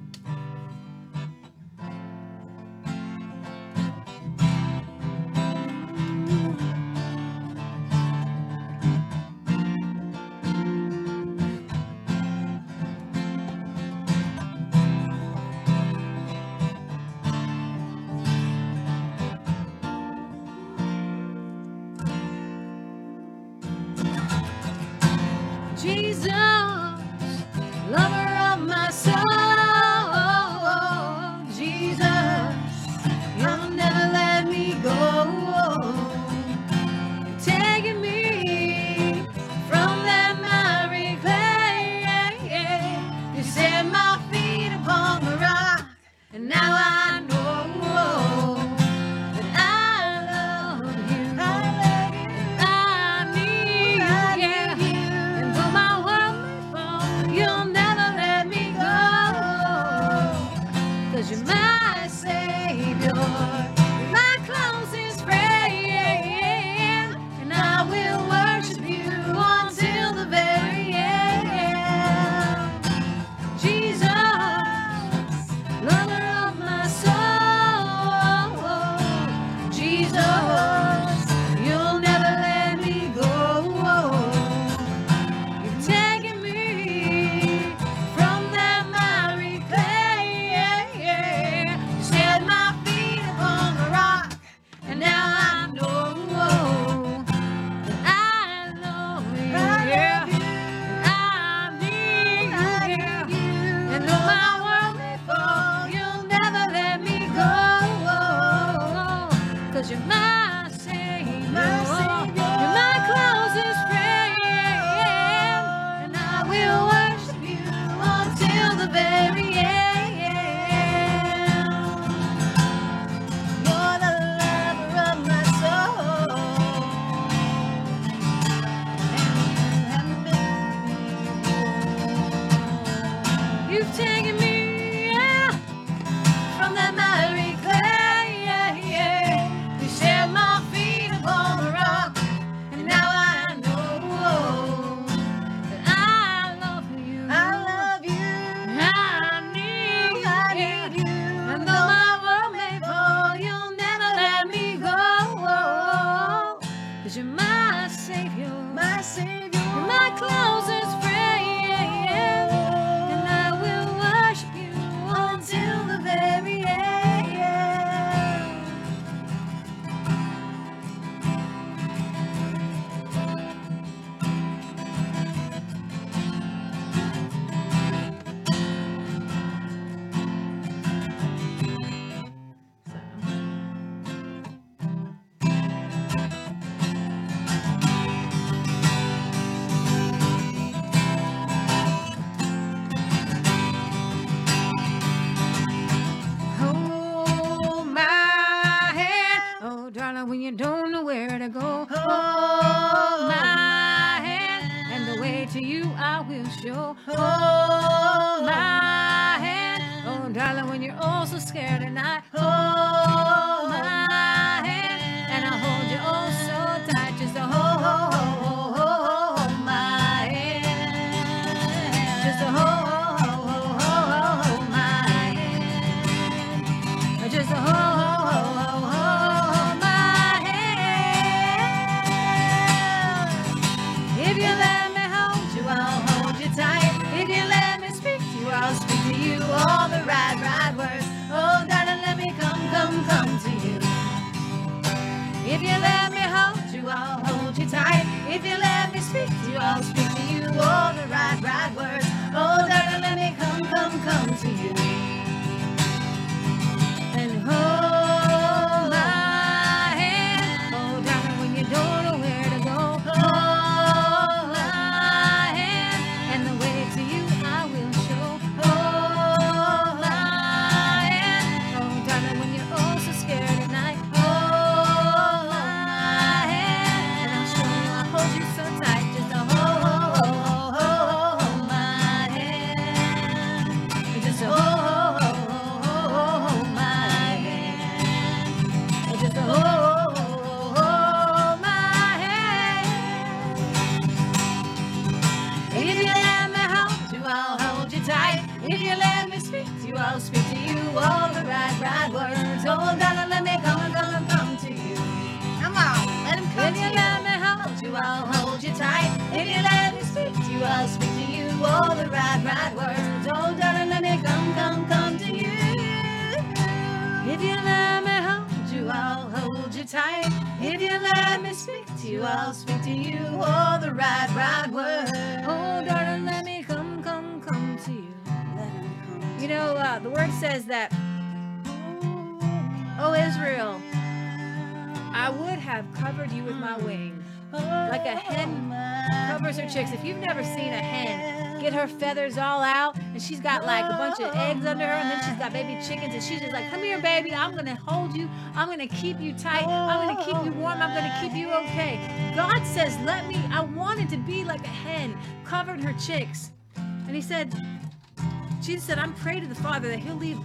S2: I'll hold you. If you let me speak to you, I'll speak to you all the right, right words. Oh, darling, let me come, come, come to you. Come. You know, uh, the word says that, oh Israel, I would have covered you with my wing, like a hen covers her chicks. If you've never seen a hen get her feathers all out, and she's got like a bunch of eggs under her, and then she's got baby chickens, and she's just like, "Come here, baby. I'm gonna hold you. I'm gonna keep you tight. I'm gonna keep you warm. I'm gonna keep you okay." God says, "Let me. I wanted to be like a hen, covered her chicks," and He said. Jesus said, I'm praying to the Father that He'll leave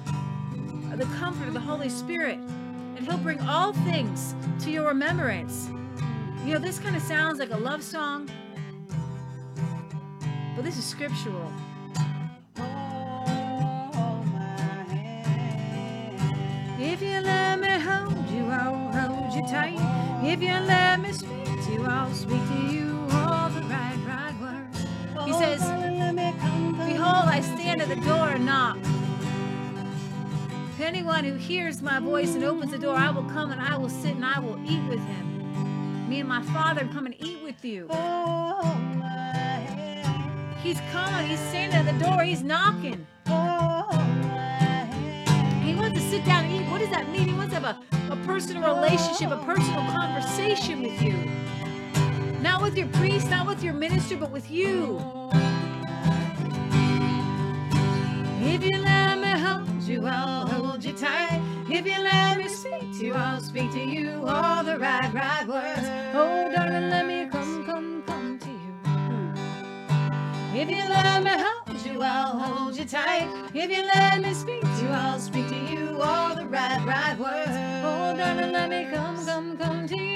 S2: the comfort of the Holy Spirit and He'll bring all things to your remembrance. You know, this kind of sounds like a love song, but this is scriptural.
S1: Hold my hand.
S2: If you let me hold you, I'll hold you tight. If you let me speak to you, I'll speak to you all the right, right words. He says,
S1: darling, let me come, come
S2: Behold, I stand at the door and knock. To anyone who hears my voice and opens the door, I will come and I will sit and I will eat with him. Me and my Father come and eat with you. He's coming. He's standing at the door. He's knocking. He wants to sit down and eat. What does that mean? He wants to have a, a personal relationship, a personal conversation with you. Not with your priest, not with your minister, but with you. If you let me hold you, I'll hold you tight. If you let me speak to you, I'll speak to you all the right, right words. Oh, darling, let me If you let me hold you, I'll hold you tight. If you let me speak to you, I'll speak to you all the right, right words. Oh, darling, let me come, come, come to you.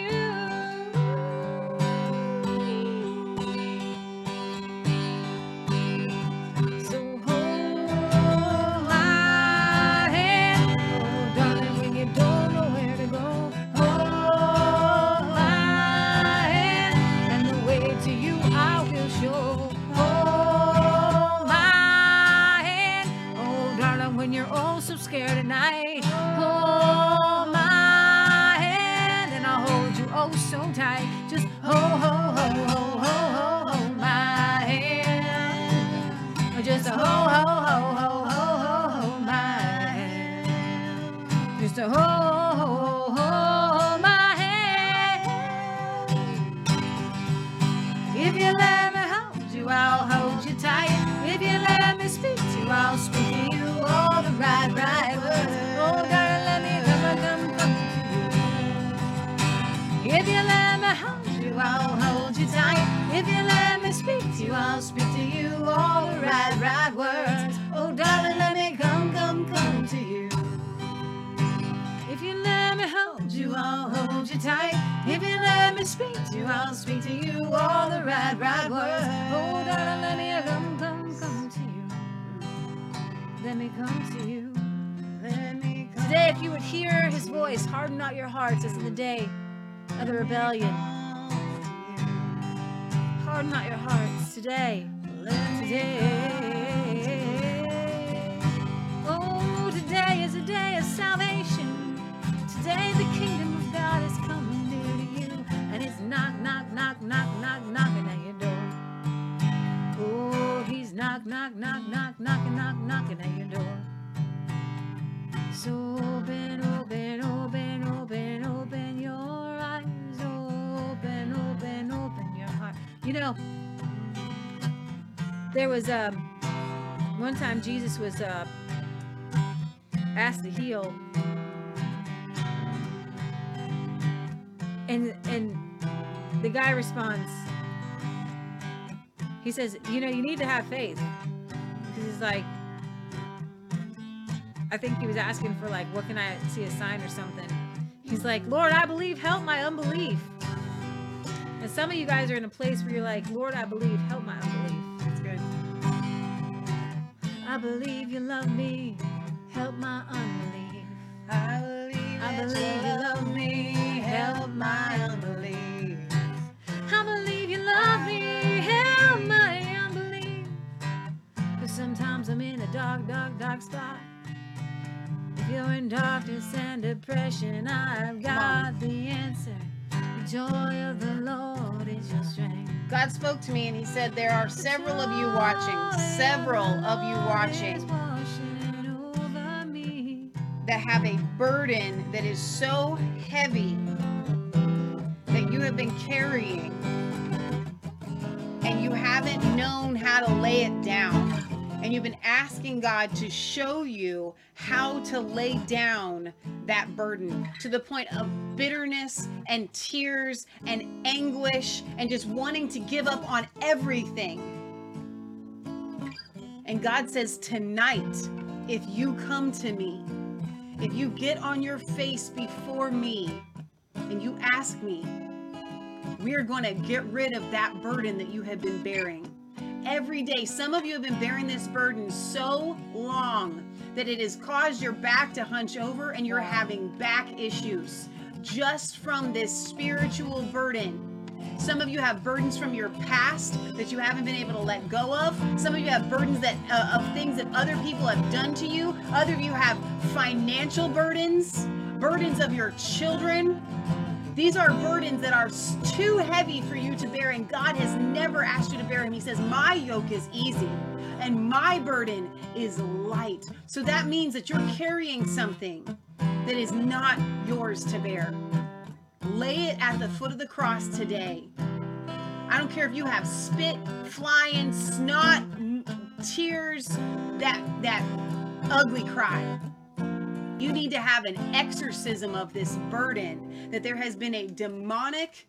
S2: Scared at night. Hold my hand, and I'll hold you oh so tight. Just hold, hold, hold, hold, hold, hold my hand. Just a ho ho ho ho ho ho ho my hand. Just a ho I'll hold you tight. If you let me speak to you, I'll speak to you all the right, right words. Oh, darling, let me come, come, come to you. If you let me hold you, I'll hold you tight. If you let me speak to you, I'll speak to you all the right, right words. Oh, darling, let me come, come, come to you. Let me come to you.
S1: Let me
S2: Today, if you would hear his voice, harden not your hearts as in the day of the rebellion. Harden not your hearts today. Today. Oh, today is a day of salvation. Today, the kingdom of God is coming near to you. And it's knock, knock, knock, knock, knock, knocking at your door. Oh, he's knock, knock, knock, knock, knocking, knock, knocking at your door. There was um, one time Jesus was uh, asked to heal, and and the guy responds. He says, "You know, you need to have faith," because he's like. I think he was asking for like, what can I see a sign or something? He's like, Lord, I believe, help my unbelief. And some of you guys are in a place where you're like, Lord, I believe, help my unbelief.
S1: That's good.
S2: I believe you love me, help my unbelief.
S1: I believe,
S2: I believe you love me, help my
S1: unbelief.
S2: I believe you love me, help my unbelief. Cause sometimes I'm in a dark, dark, dark spot. If you're in darkness and depression, I've got the answer. The joy of the Lord is your strength.
S1: God spoke to me and he said, There are several of you watching, several of you watching that have a burden that is so heavy that you have been carrying and you haven't known how to lay it down. And you've been asking God to show you how to lay down that burden to the point of bitterness and tears and anguish and just wanting to give up on everything. And God says, Tonight, if you come to me, if you get on your face before me and you ask me, we are going to get rid of that burden that you have been bearing. Every day, some of you have been bearing this burden so long that it has caused your back to hunch over and you're having back issues just from this spiritual burden. Some of you have burdens from your past that you haven't been able to let go of. Some of you have burdens that uh, of things that other people have done to you. Other of you have financial burdens, burdens of your children. These are burdens that are too heavy for you to bear, and God has never asked you to bear them. He says, My yoke is easy and my burden is light. So that means that you're carrying something that is not yours to bear. Lay it at the foot of the cross today. I don't care if you have spit, flying, snot, tears, that that ugly cry. You need to have an exorcism of this burden that there has been a demonic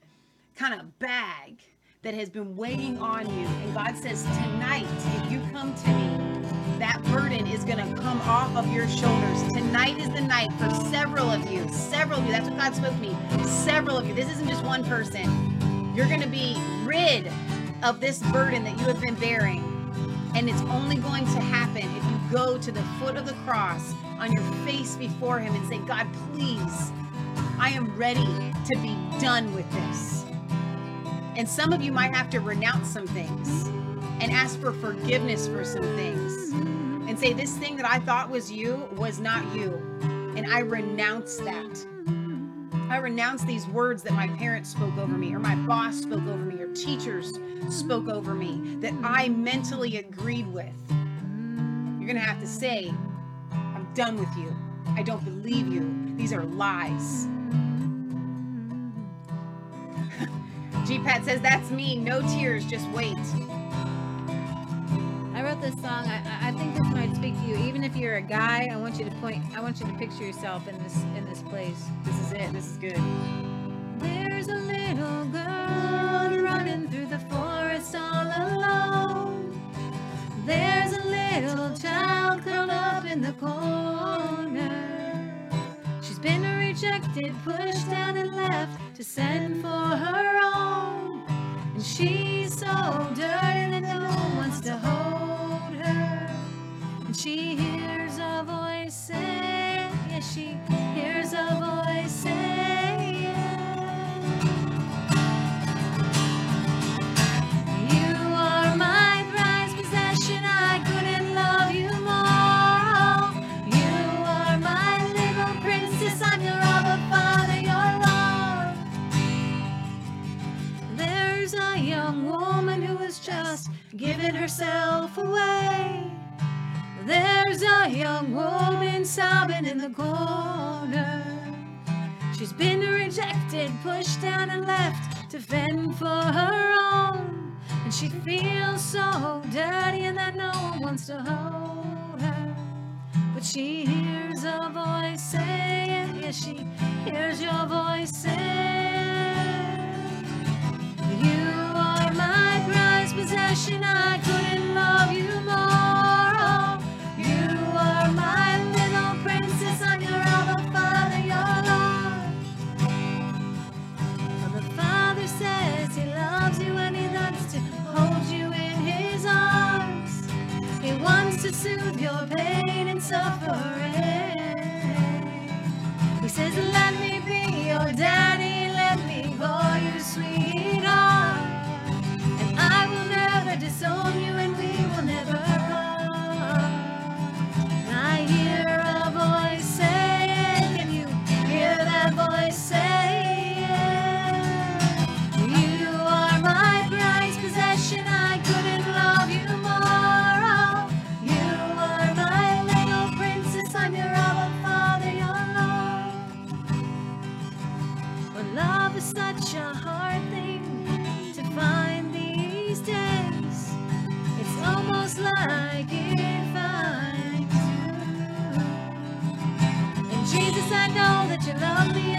S1: kind of bag that has been weighing on you. And God says, Tonight, if you come to me, that burden is going to come off of your shoulders. Tonight is the night for several of you. Several of you. That's what God spoke to me. Several of you. This isn't just one person. You're going to be rid of this burden that you have been bearing. And it's only going to happen if you go to the foot of the cross on your face before Him and say, God, please, I am ready to be done with this. And some of you might have to renounce some things and ask for forgiveness for some things and say, This thing that I thought was you was not you. And I renounce that. I renounce these words that my parents spoke over me, or my boss spoke over me, or teachers spoke over me that I mentally agreed with. You're going to have to say, done with you. I don't believe you. These are lies. G-Pat says, That's me. No tears. Just wait.
S2: I wrote this song. I, I- I think this might speak to you. Even if you're a guy, I want you to point. I want you to picture yourself in this in this place.
S1: This is it. This is good.
S2: There's a little girl rejected, pushed down and left to send for her own. And she's so dirty that no one wants to hold her. And she hears a voice say, yes, she hears a voice say, given herself away. There's a young woman sobbing in the corner. She's been rejected, pushed down and left to fend for her own. And she feels so dirty and that no one wants to hold her. But she hears a voice saying, yes, she hears your voice saying, You I couldn't love you more. Oh, you are my little princess. I'm your Abba Father, your Lord. For the Father says He loves you and He loves to hold you in His arms. He wants to soothe your pain and suffering. He says, Let me be your daddy, you love me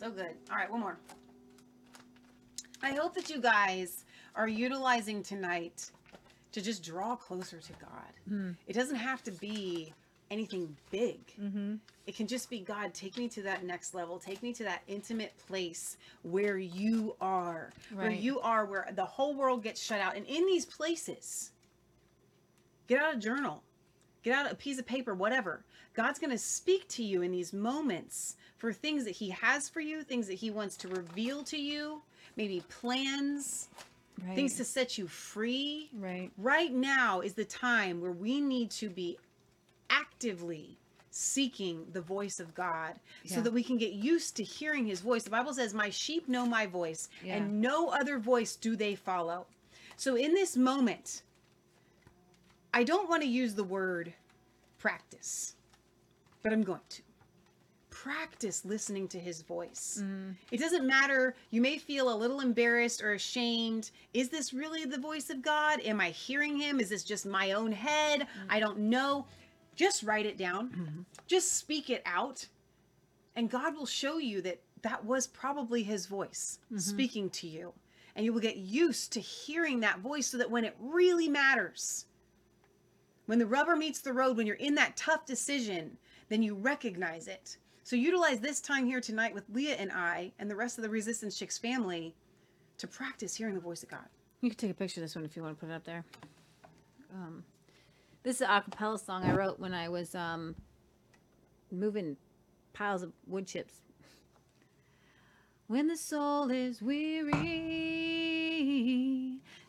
S1: So good. All right, one more. I hope that you guys are utilizing tonight to just draw closer to God. It doesn't have to be anything big.
S2: Mm-hmm.
S1: It can just be God, take me to that next level. Take me to that intimate place where you are, where you are, where the whole world gets shut out. And in these places, get out a journal, get out a piece of paper, whatever. God's going to speak to you in these moments for things that He has for you, things that He wants to reveal to you, maybe plans,
S2: Right.
S1: things to set you free
S2: right.
S1: right now is the time where we need to be actively seeking the voice of God so that we can get used to hearing his voice. The Bible says, My sheep know my voice,
S2: Yeah.
S1: and no other voice do they follow. So in this moment, I don't want to use the word practice, but I'm going to. Practice listening to his voice. Mm. It doesn't matter. You may feel a little embarrassed or ashamed. Is this really the voice of God? Am I hearing him? Is this just my own head? Mm. I don't know. Just write it down. Mm-hmm. Just speak it out. And God will show you that that was probably his voice mm-hmm. speaking to you. And you will get used to hearing that voice so that when it really matters, when the rubber meets the road, when you're in that tough decision, then you recognize it. So utilize this time here tonight with Leah and I and the rest of the Resistance Chicks family to practice hearing the voice of God.
S2: You can take a picture of this one if you want to put it up there. Um, this is an a cappella song I wrote when I was um, moving piles of wood chips. When the soul is weary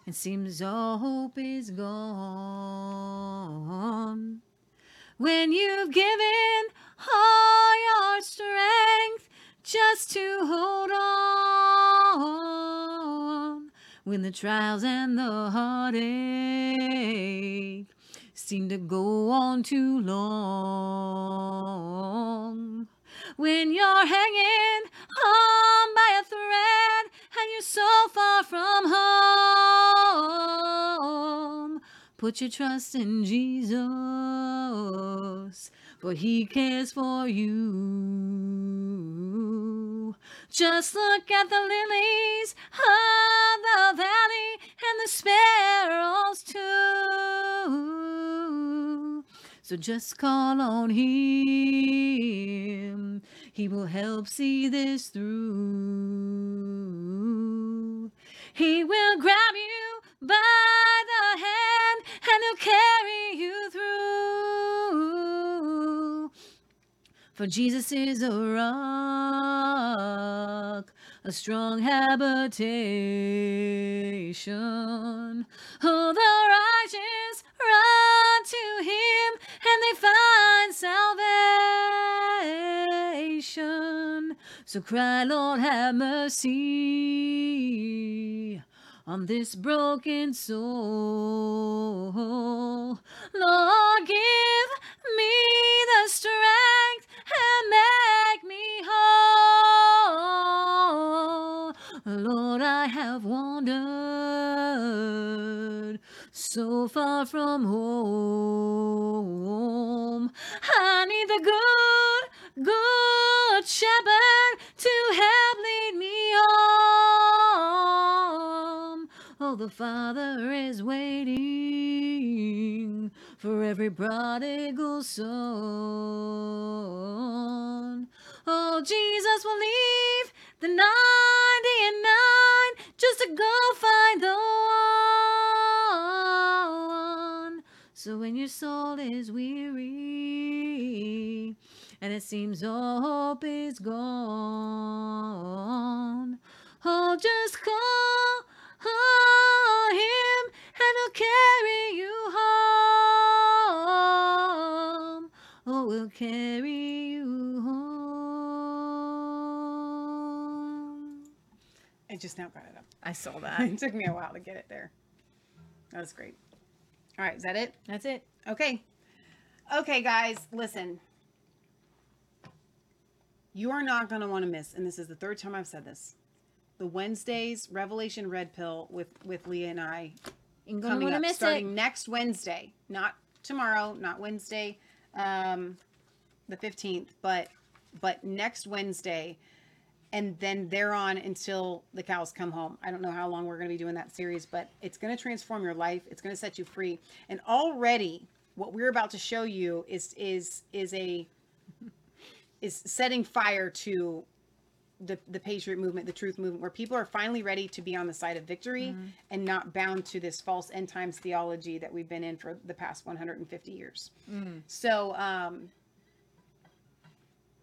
S2: It seems all hope is gone. When you've given all your strength just to hold on. When the trials and the heartache seem to go on too long. When you're hanging on by a thread and you're so far from home, put your trust in Jesus, for he cares for you. Just look at the lilies of the valley and the sparrows too. So just call on him. He will help see this through. He will grab you by the hand and he'll carry you through. For Jesus is a rock, a strong habitation. Oh, the righteous run to him and they find salvation. So cry, Lord, have mercy on this broken soul. Lord, give me the strength and make me whole. Lord, I have wandered so far from home. I need the good, good shepherd to help lead me home. Oh, the Father is waiting for every prodigal son. Oh, Jesus will leave the 90 and 9 just to go find the one. So when your soul is weary and it seems all hope is gone, oh, just call on him and he'll carry you home. Oh, we'll carry you home.
S1: I just now got it up.
S2: I saw that.
S1: it took me a while to get it there. That was great. All right, is that it?
S2: That's it.
S1: Okay. Okay, guys, listen. You are not going to want to miss, and this is the third time I've said this. The Wednesdays Revelation Red Pill with with Leah and I coming up starting
S2: it.
S1: next Wednesday, not tomorrow, not Wednesday, um, the fifteenth, but but next Wednesday, and then they're on until the cows come home. I don't know how long we're going to be doing that series, but it's going to transform your life. It's going to set you free. And already, what we're about to show you is is is a is setting fire to the the patriot movement, the truth movement, where people are finally ready to be on the side of victory and not bound to this false end times theology that we've been in for the past 150 years. So, um,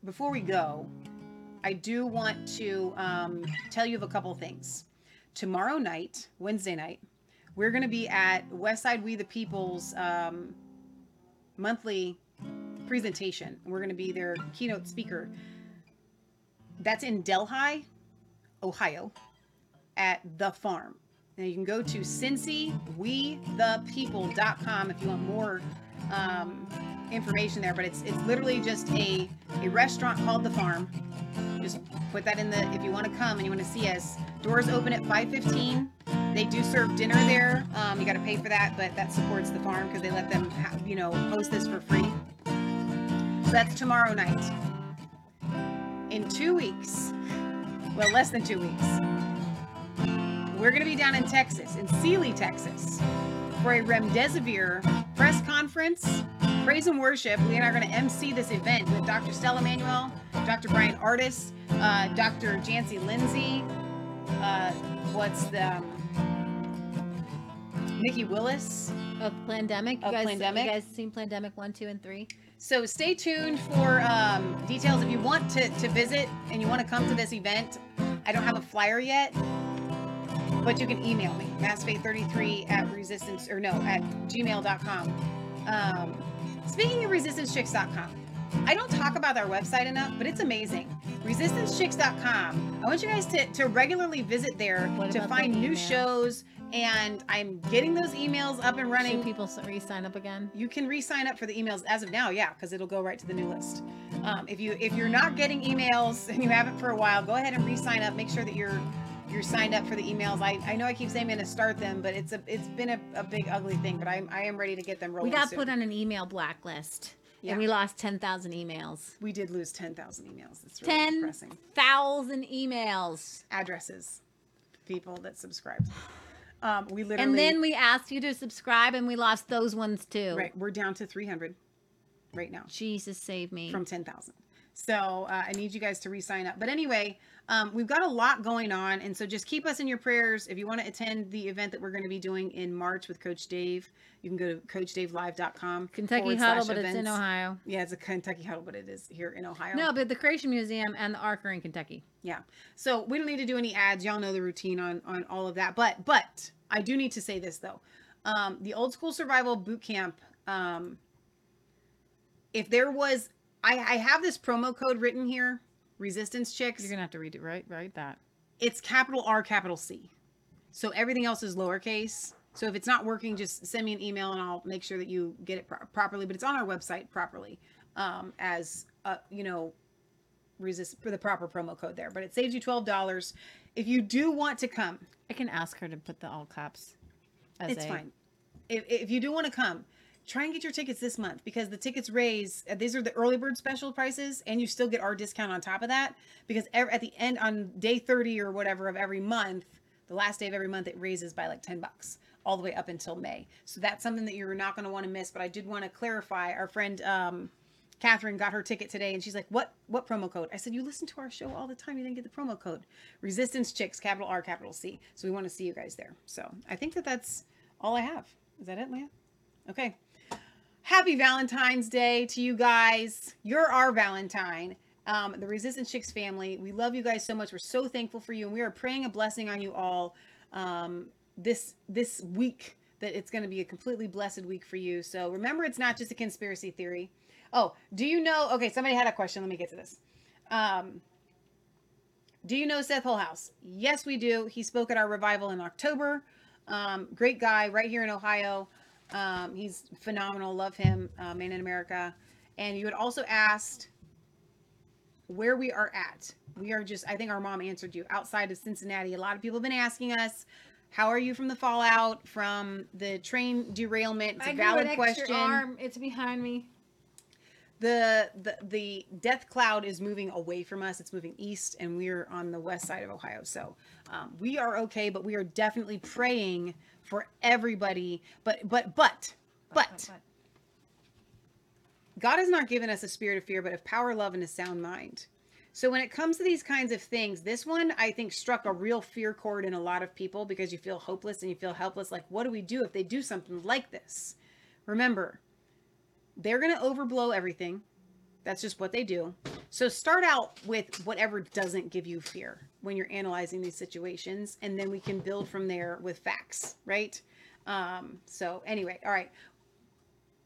S1: before we go, I do want to um, tell you of a couple things. Tomorrow night, Wednesday night, we're going to be at Westside We the People's um, monthly presentation. We're going to be their keynote speaker. That's in Delhi, Ohio, at the farm. Now you can go to cincywethepeople.com if you want more um, information there. But it's it's literally just a a restaurant called the Farm. Just put that in the if you want to come and you want to see us. Doors open at 5:15. They do serve dinner there. Um, you got to pay for that, but that supports the farm because they let them ha- you know host this for free. So that's tomorrow night. In two weeks, well, less than two weeks, we're going to be down in Texas, in Sealy, Texas, for a Remdesivir press conference, praise and worship. We are going to MC this event with Dr. Stella Immanuel, Dr. Bryan Ardis, uh, Dr. Janci Lindsay, uh, what's the um, Mikki Willis.
S2: Of Plandemic. You
S1: Of
S2: guys,
S1: Plandemic?
S2: You guys seen Plandemic one, two, and three?
S1: So stay tuned for um, details. If you want to, to visit and you want to come to this event, I don't have a flyer yet. But you can email me, massfaith33 at resistance, or no, at gmail.com. Um, speaking of resistancechicks.com, I don't talk about our website enough, but it's amazing. Resistancechicks.com. I want you guys to, to regularly visit there
S2: What
S1: to
S2: about the
S1: find new shows, and I'm getting those emails up and
S2: Should
S1: running.
S2: people re-sign up again?
S1: You can re-sign up for the emails as of now, yeah, because it'll go right to the new list. Um, if you if you're not getting emails and you haven't for a while, go ahead and re-sign up. Make sure that you're you're signed up for the emails. I, I know I keep saying I'm going to start them, but it's a it's been a, a big ugly thing. But I'm I am ready to get them rolling.
S3: We got
S1: soon.
S3: put on an email blacklist.
S1: Yeah.
S3: And we lost 10,000 emails.
S1: We did lose ten thousand emails. It's really
S3: Ten
S1: depressing.
S3: thousand emails.
S1: Addresses, people that subscribed. Um, we literally
S3: And then we asked you to subscribe and we lost those ones too.
S1: right. We're down to 300 right now.
S3: Jesus save me.
S1: from 10,000. So uh, I need you guys to re-sign up. But anyway, um, we've got a lot going on, and so just keep us in your prayers. If you want to attend the event that we're going to be doing in March with Coach Dave, you can go to coachdavelive.com.
S3: Kentucky Huddle, but it's in. Ohio.
S1: Yeah, it's a Kentucky Huddle, but it is here in Ohio.
S3: No, but the Creation Museum and the Ark are in Kentucky.
S1: Yeah. So we don't need to do any ads. Y'all know the routine on on all of that. But but I do need to say this though. Um, the old school survival boot camp. Um, if there was, I I have this promo code written here. Resistance chicks.
S2: You're gonna have to read it right, right? That.
S1: It's capital R, capital C. So everything else is lowercase. So if it's not working, just send me an email and I'll make sure that you get it pro- properly. But it's on our website properly um, as uh, you know resist for the proper promo code there. But it saves you twelve dollars. If you do want to come,
S2: I can ask her to put the all caps. As
S1: it's
S2: a-
S1: fine. If, if you do want to come, try and get your tickets this month because the tickets raise. uh, These are the early bird special prices, and you still get our discount on top of that. Because ev- at the end, on day thirty or whatever of every month, the last day of every month, it raises by like ten bucks all the way up until May. So that's something that you're not going to want to miss. But I did want to clarify. Our friend um, Catherine got her ticket today, and she's like, "What? What promo code?" I said, "You listen to our show all the time. You didn't get the promo code. Resistance Chicks, capital R, capital C. So we want to see you guys there. So I think that that's all I have. Is that it, Leah? Okay. Happy Valentine's Day to you guys. You're our Valentine. Um, the Resistance Chicks family. We love you guys so much. We're so thankful for you, and we are praying a blessing on you all um, this this week. That it's going to be a completely blessed week for you. So remember, it's not just a conspiracy theory. Oh, do you know? Okay, somebody had a question. Let me get to this. Um, do you know Seth Holehouse? Yes, we do. He spoke at our revival in October. Um, great guy, right here in Ohio. Um, he's phenomenal. Love him, uh, man in America. And you had also asked where we are at. We are just, I think our mom answered you outside of Cincinnati. A lot of people have been asking us, how are you from the fallout from the train derailment? It's a
S3: I
S1: valid question
S3: arm. It's behind me.
S1: the, the the death cloud is moving away from us it's moving east and we're on the west side of ohio so um, we are okay but we are definitely praying for everybody but but but but god has not given us a spirit of fear but of power love and a sound mind. So when it comes to these kinds of things this one i think struck a real fear chord in a lot of people because you feel hopeless and you feel helpless. Like what do we do if they do something like this? Remember they're going to overblow everything. That's just what they do. So start out with whatever doesn't give you fear when you're analyzing these situations, and then we can build from there with facts, right? Um, so anyway, all right.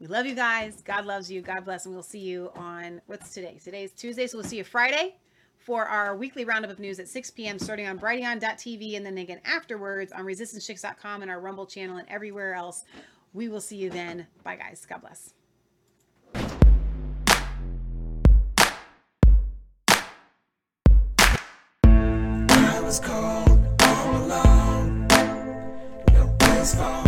S1: We love you guys. God loves you. God bless, and we'll see you on what's today? Today's Tuesday, so we'll see you Friday for our weekly roundup of news at 6 p.m. starting on Brighteon.tv and then again afterwards on ResistanceChicks.com and our Rumble channel and everywhere else. We will see you then. Bye, guys. God bless.
S4: Was cold all alone. No place for